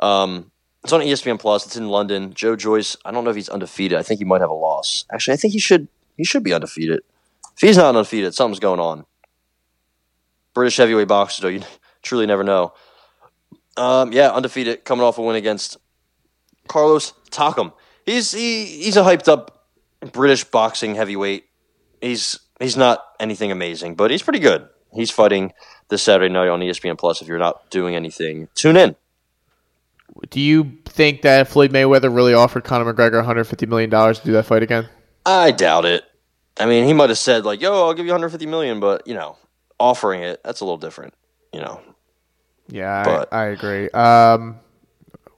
Um, it's on ESPN Plus. It's in London. Joe Joyce. I don't know if he's undefeated. I think he might have a loss. Actually, I think he should. He should be undefeated. If he's not undefeated, something's going on. British heavyweight boxer, though, you truly never know. Um, yeah, undefeated, coming off a win against Carlos Takam. He's he, he's a hyped up British boxing heavyweight. He's he's not anything amazing, but he's pretty good. He's fighting this Saturday night on ESPN Plus. If you're not doing anything, tune in. Do you think that Floyd Mayweather really offered Conor McGregor 150 million dollars to do that fight again? I doubt it. I mean, he might have said like, "Yo, I'll give you 150 million," but you know, offering it that's a little different. You know, Yeah, But- I, I agree. Um,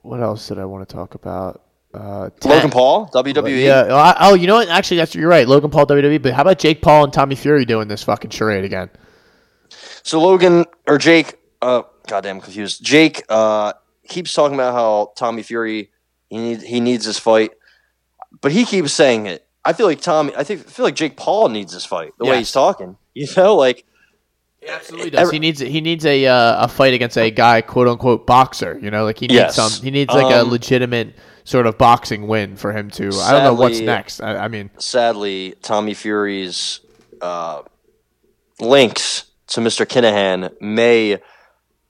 what else did I want to talk about? Uh, Logan Paul, WWE. Yeah. Oh, oh, you know what? Actually, that's you're right. Logan Paul WWE. But how about Jake Paul and Tommy Fury doing this fucking charade again? So Logan or Jake, uh, goddamn confused. Jake uh, keeps talking about how Tommy Fury he need, he needs this fight, but he keeps saying it. I feel like Tommy. I think I feel like Jake Paul needs this fight. The way he's talking, you know, like He absolutely does. He needs he needs a uh, a fight against a guy quote unquote boxer. You know, like he needs Yes. some. He needs like a Um, legitimate sort of boxing win for him to. I don't know what's next. I, I mean, sadly, Tommy Fury's uh, links to Mr. Kinahan may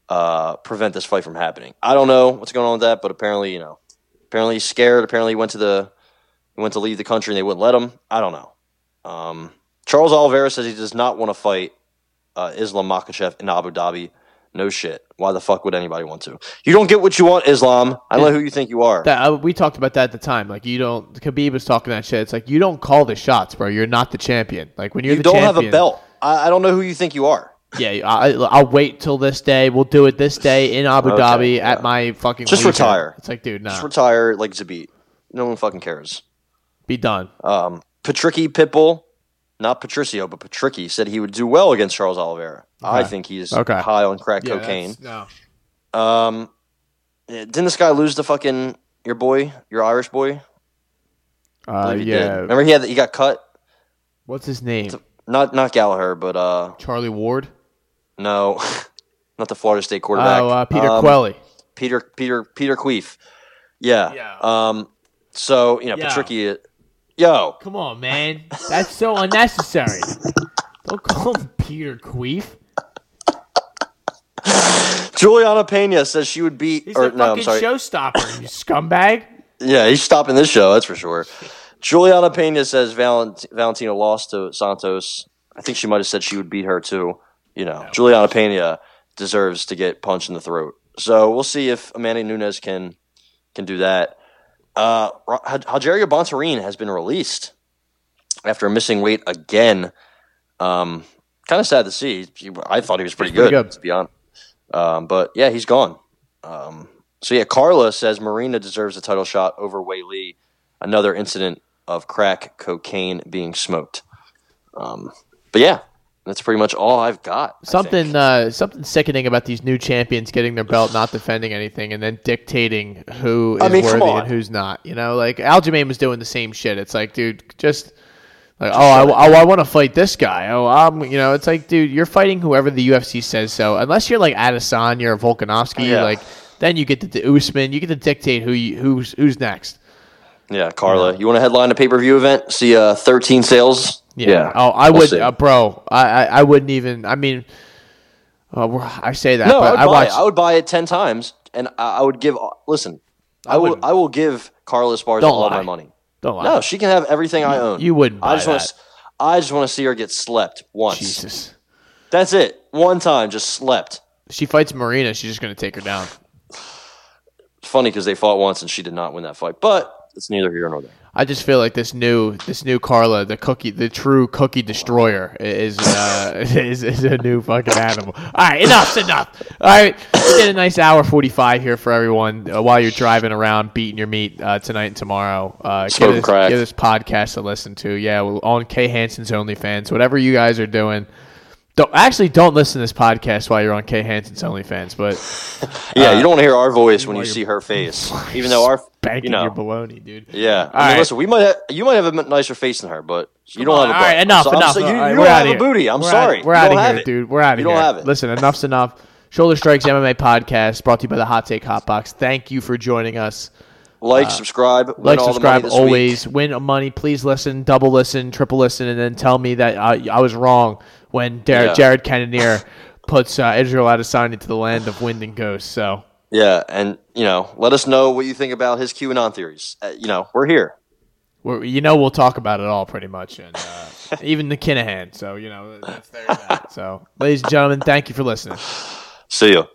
uh, prevent this fight from happening. I don't know what's going on with that, but apparently, you know, apparently he's scared. Apparently, he went to the he went to leave the country and they wouldn't let him. I don't know. Um, Charles Oliveira says he does not want to fight uh, Islam Makhachev in Abu Dhabi. No shit. Why the fuck would anybody want to? You don't get what you want, Islam. I don't know who you think you are. that, uh, we talked about that at the time. Like you don't. Khabib was talking that shit. It's like you don't call the shots, bro. You're not the champion. Like when you're you the don't champion, have a belt. I, I don't know who you think you are. Yeah, I, I'll wait till this day. We'll do it this day in Abu Okay, Dhabi yeah. at my fucking. Just leisure. retire. It's like, dude, nah, Just retire like Zabit. No one fucking cares. be done. Um, Patricky Pitbull, not Patricio, but Patricky said he would do well against Charles Oliveira. I think he's Okay. high on crack Yeah, cocaine. No. Um, didn't this guy lose the fucking your boy, your Irish boy? Uh, believe he did. yeah. Remember he had he got cut. What's his name? Not not Gallagher, but uh, Charlie Ward. no, not the Florida State quarterback. Oh, uh, Peter Um, Queally. Peter Peter Peter Queef. Yeah. Yeah. Um. So you know, Yeah. Patricky. Yo, Come on, man. That's so unnecessary. Don't call him Peter Queef. Juliana Pena says she would beat. He's or a no, I'm fucking sorry. showstopper, you scumbag. Yeah, he's stopping this show. That's for sure. Juliana Pena says Valent- Valentina lost to Santos. I think she might have said she would beat her too. You know, Juliana Pena deserves to get punched in the throat. So we'll see if Amanda Nunes can can do that. Uh, Ro- Bontorin has been released after missing weight again. Um, kind of sad to see. I thought he was pretty, pretty good, good. to be honest. Um, but yeah, he's gone. Um, so yeah, Carla says Marina deserves a title shot over Weili. Another incident of crack cocaine being smoked. Um, but yeah, that's pretty much all I've got. Something, uh, something sickening about these new champions getting their belt, not defending anything, and then dictating who is I mean, worthy and who's not. You know, like Aljamain was doing the same shit. It's like, dude, just like, oh, I, oh, I want to fight this guy. Oh, I'm, you know, it's like, dude, you're fighting whoever the UFC says so. Unless you're like Adesanya or Volkanovski, Yeah. like then you get to the Usman, you get to dictate who you, who's who's next. yeah, Carla, you want to headline a pay per view event? See uh, 13 sales? Yeah. Oh, I we'll would, uh, bro. I, I, I wouldn't even. I mean, uh, I say that, no, I would, I buy watch. it. I would buy it 10 times, and I, I would give. Listen, I, will. I will give Carla Esparza Don't all lie. my money. Don't lie. No, she can have everything I own. you wouldn't I just want to. I just want to see her get slept once. Jesus. That's it. One time, just slept. She fights Marina. She's just gonna take her down. It's funny because they fought once and she did not win that fight, but it's neither here nor there. I just feel like this new, this new Carla, the cookie, the true cookie destroyer, is uh, is, is a new fucking animal. All right, enough's enough. All right, we did a nice hour forty five here for everyone uh, while you're driving around beating your meat uh, tonight and tomorrow. Uh, give this, give this podcast to listen to. Yeah, well, on K Hanson's OnlyFans, whatever you guys are doing. Don't actually don't listen to this podcast while you're on K Hanson's OnlyFans, but Yeah, Uh, you don't want to hear our voice when you see her face, even though our banking you know. your baloney, dude. Yeah, I mean, right. listen, we might have, you might have a nicer face than her, but you don't have a all right, enough, so- enough. so- you All you right, don't have a booty. I'm We're sorry. Out, we're out of here, it. dude. We're out of You here. don't have it. Listen, enough's enough. Shoulder Strikes MMA podcast brought to you by the Hot Take Hot Box. Thank you for joining us. Like, subscribe, uh, Like, all the subscribe, always week. win money. Please listen, double listen, triple listen, and then tell me that I, I was wrong when Dar- Yeah. Jared Cannonier puts uh, Israel Adesanya to the land of wind and ghosts. So Yeah, and you know, let us know what you think about his QAnon theories. Uh, you know, we're here. we're, you know we'll talk about it all pretty much, and uh, even the Kinahan. So you know, that's, there's that. So, ladies and gentlemen, thank you for listening. See you.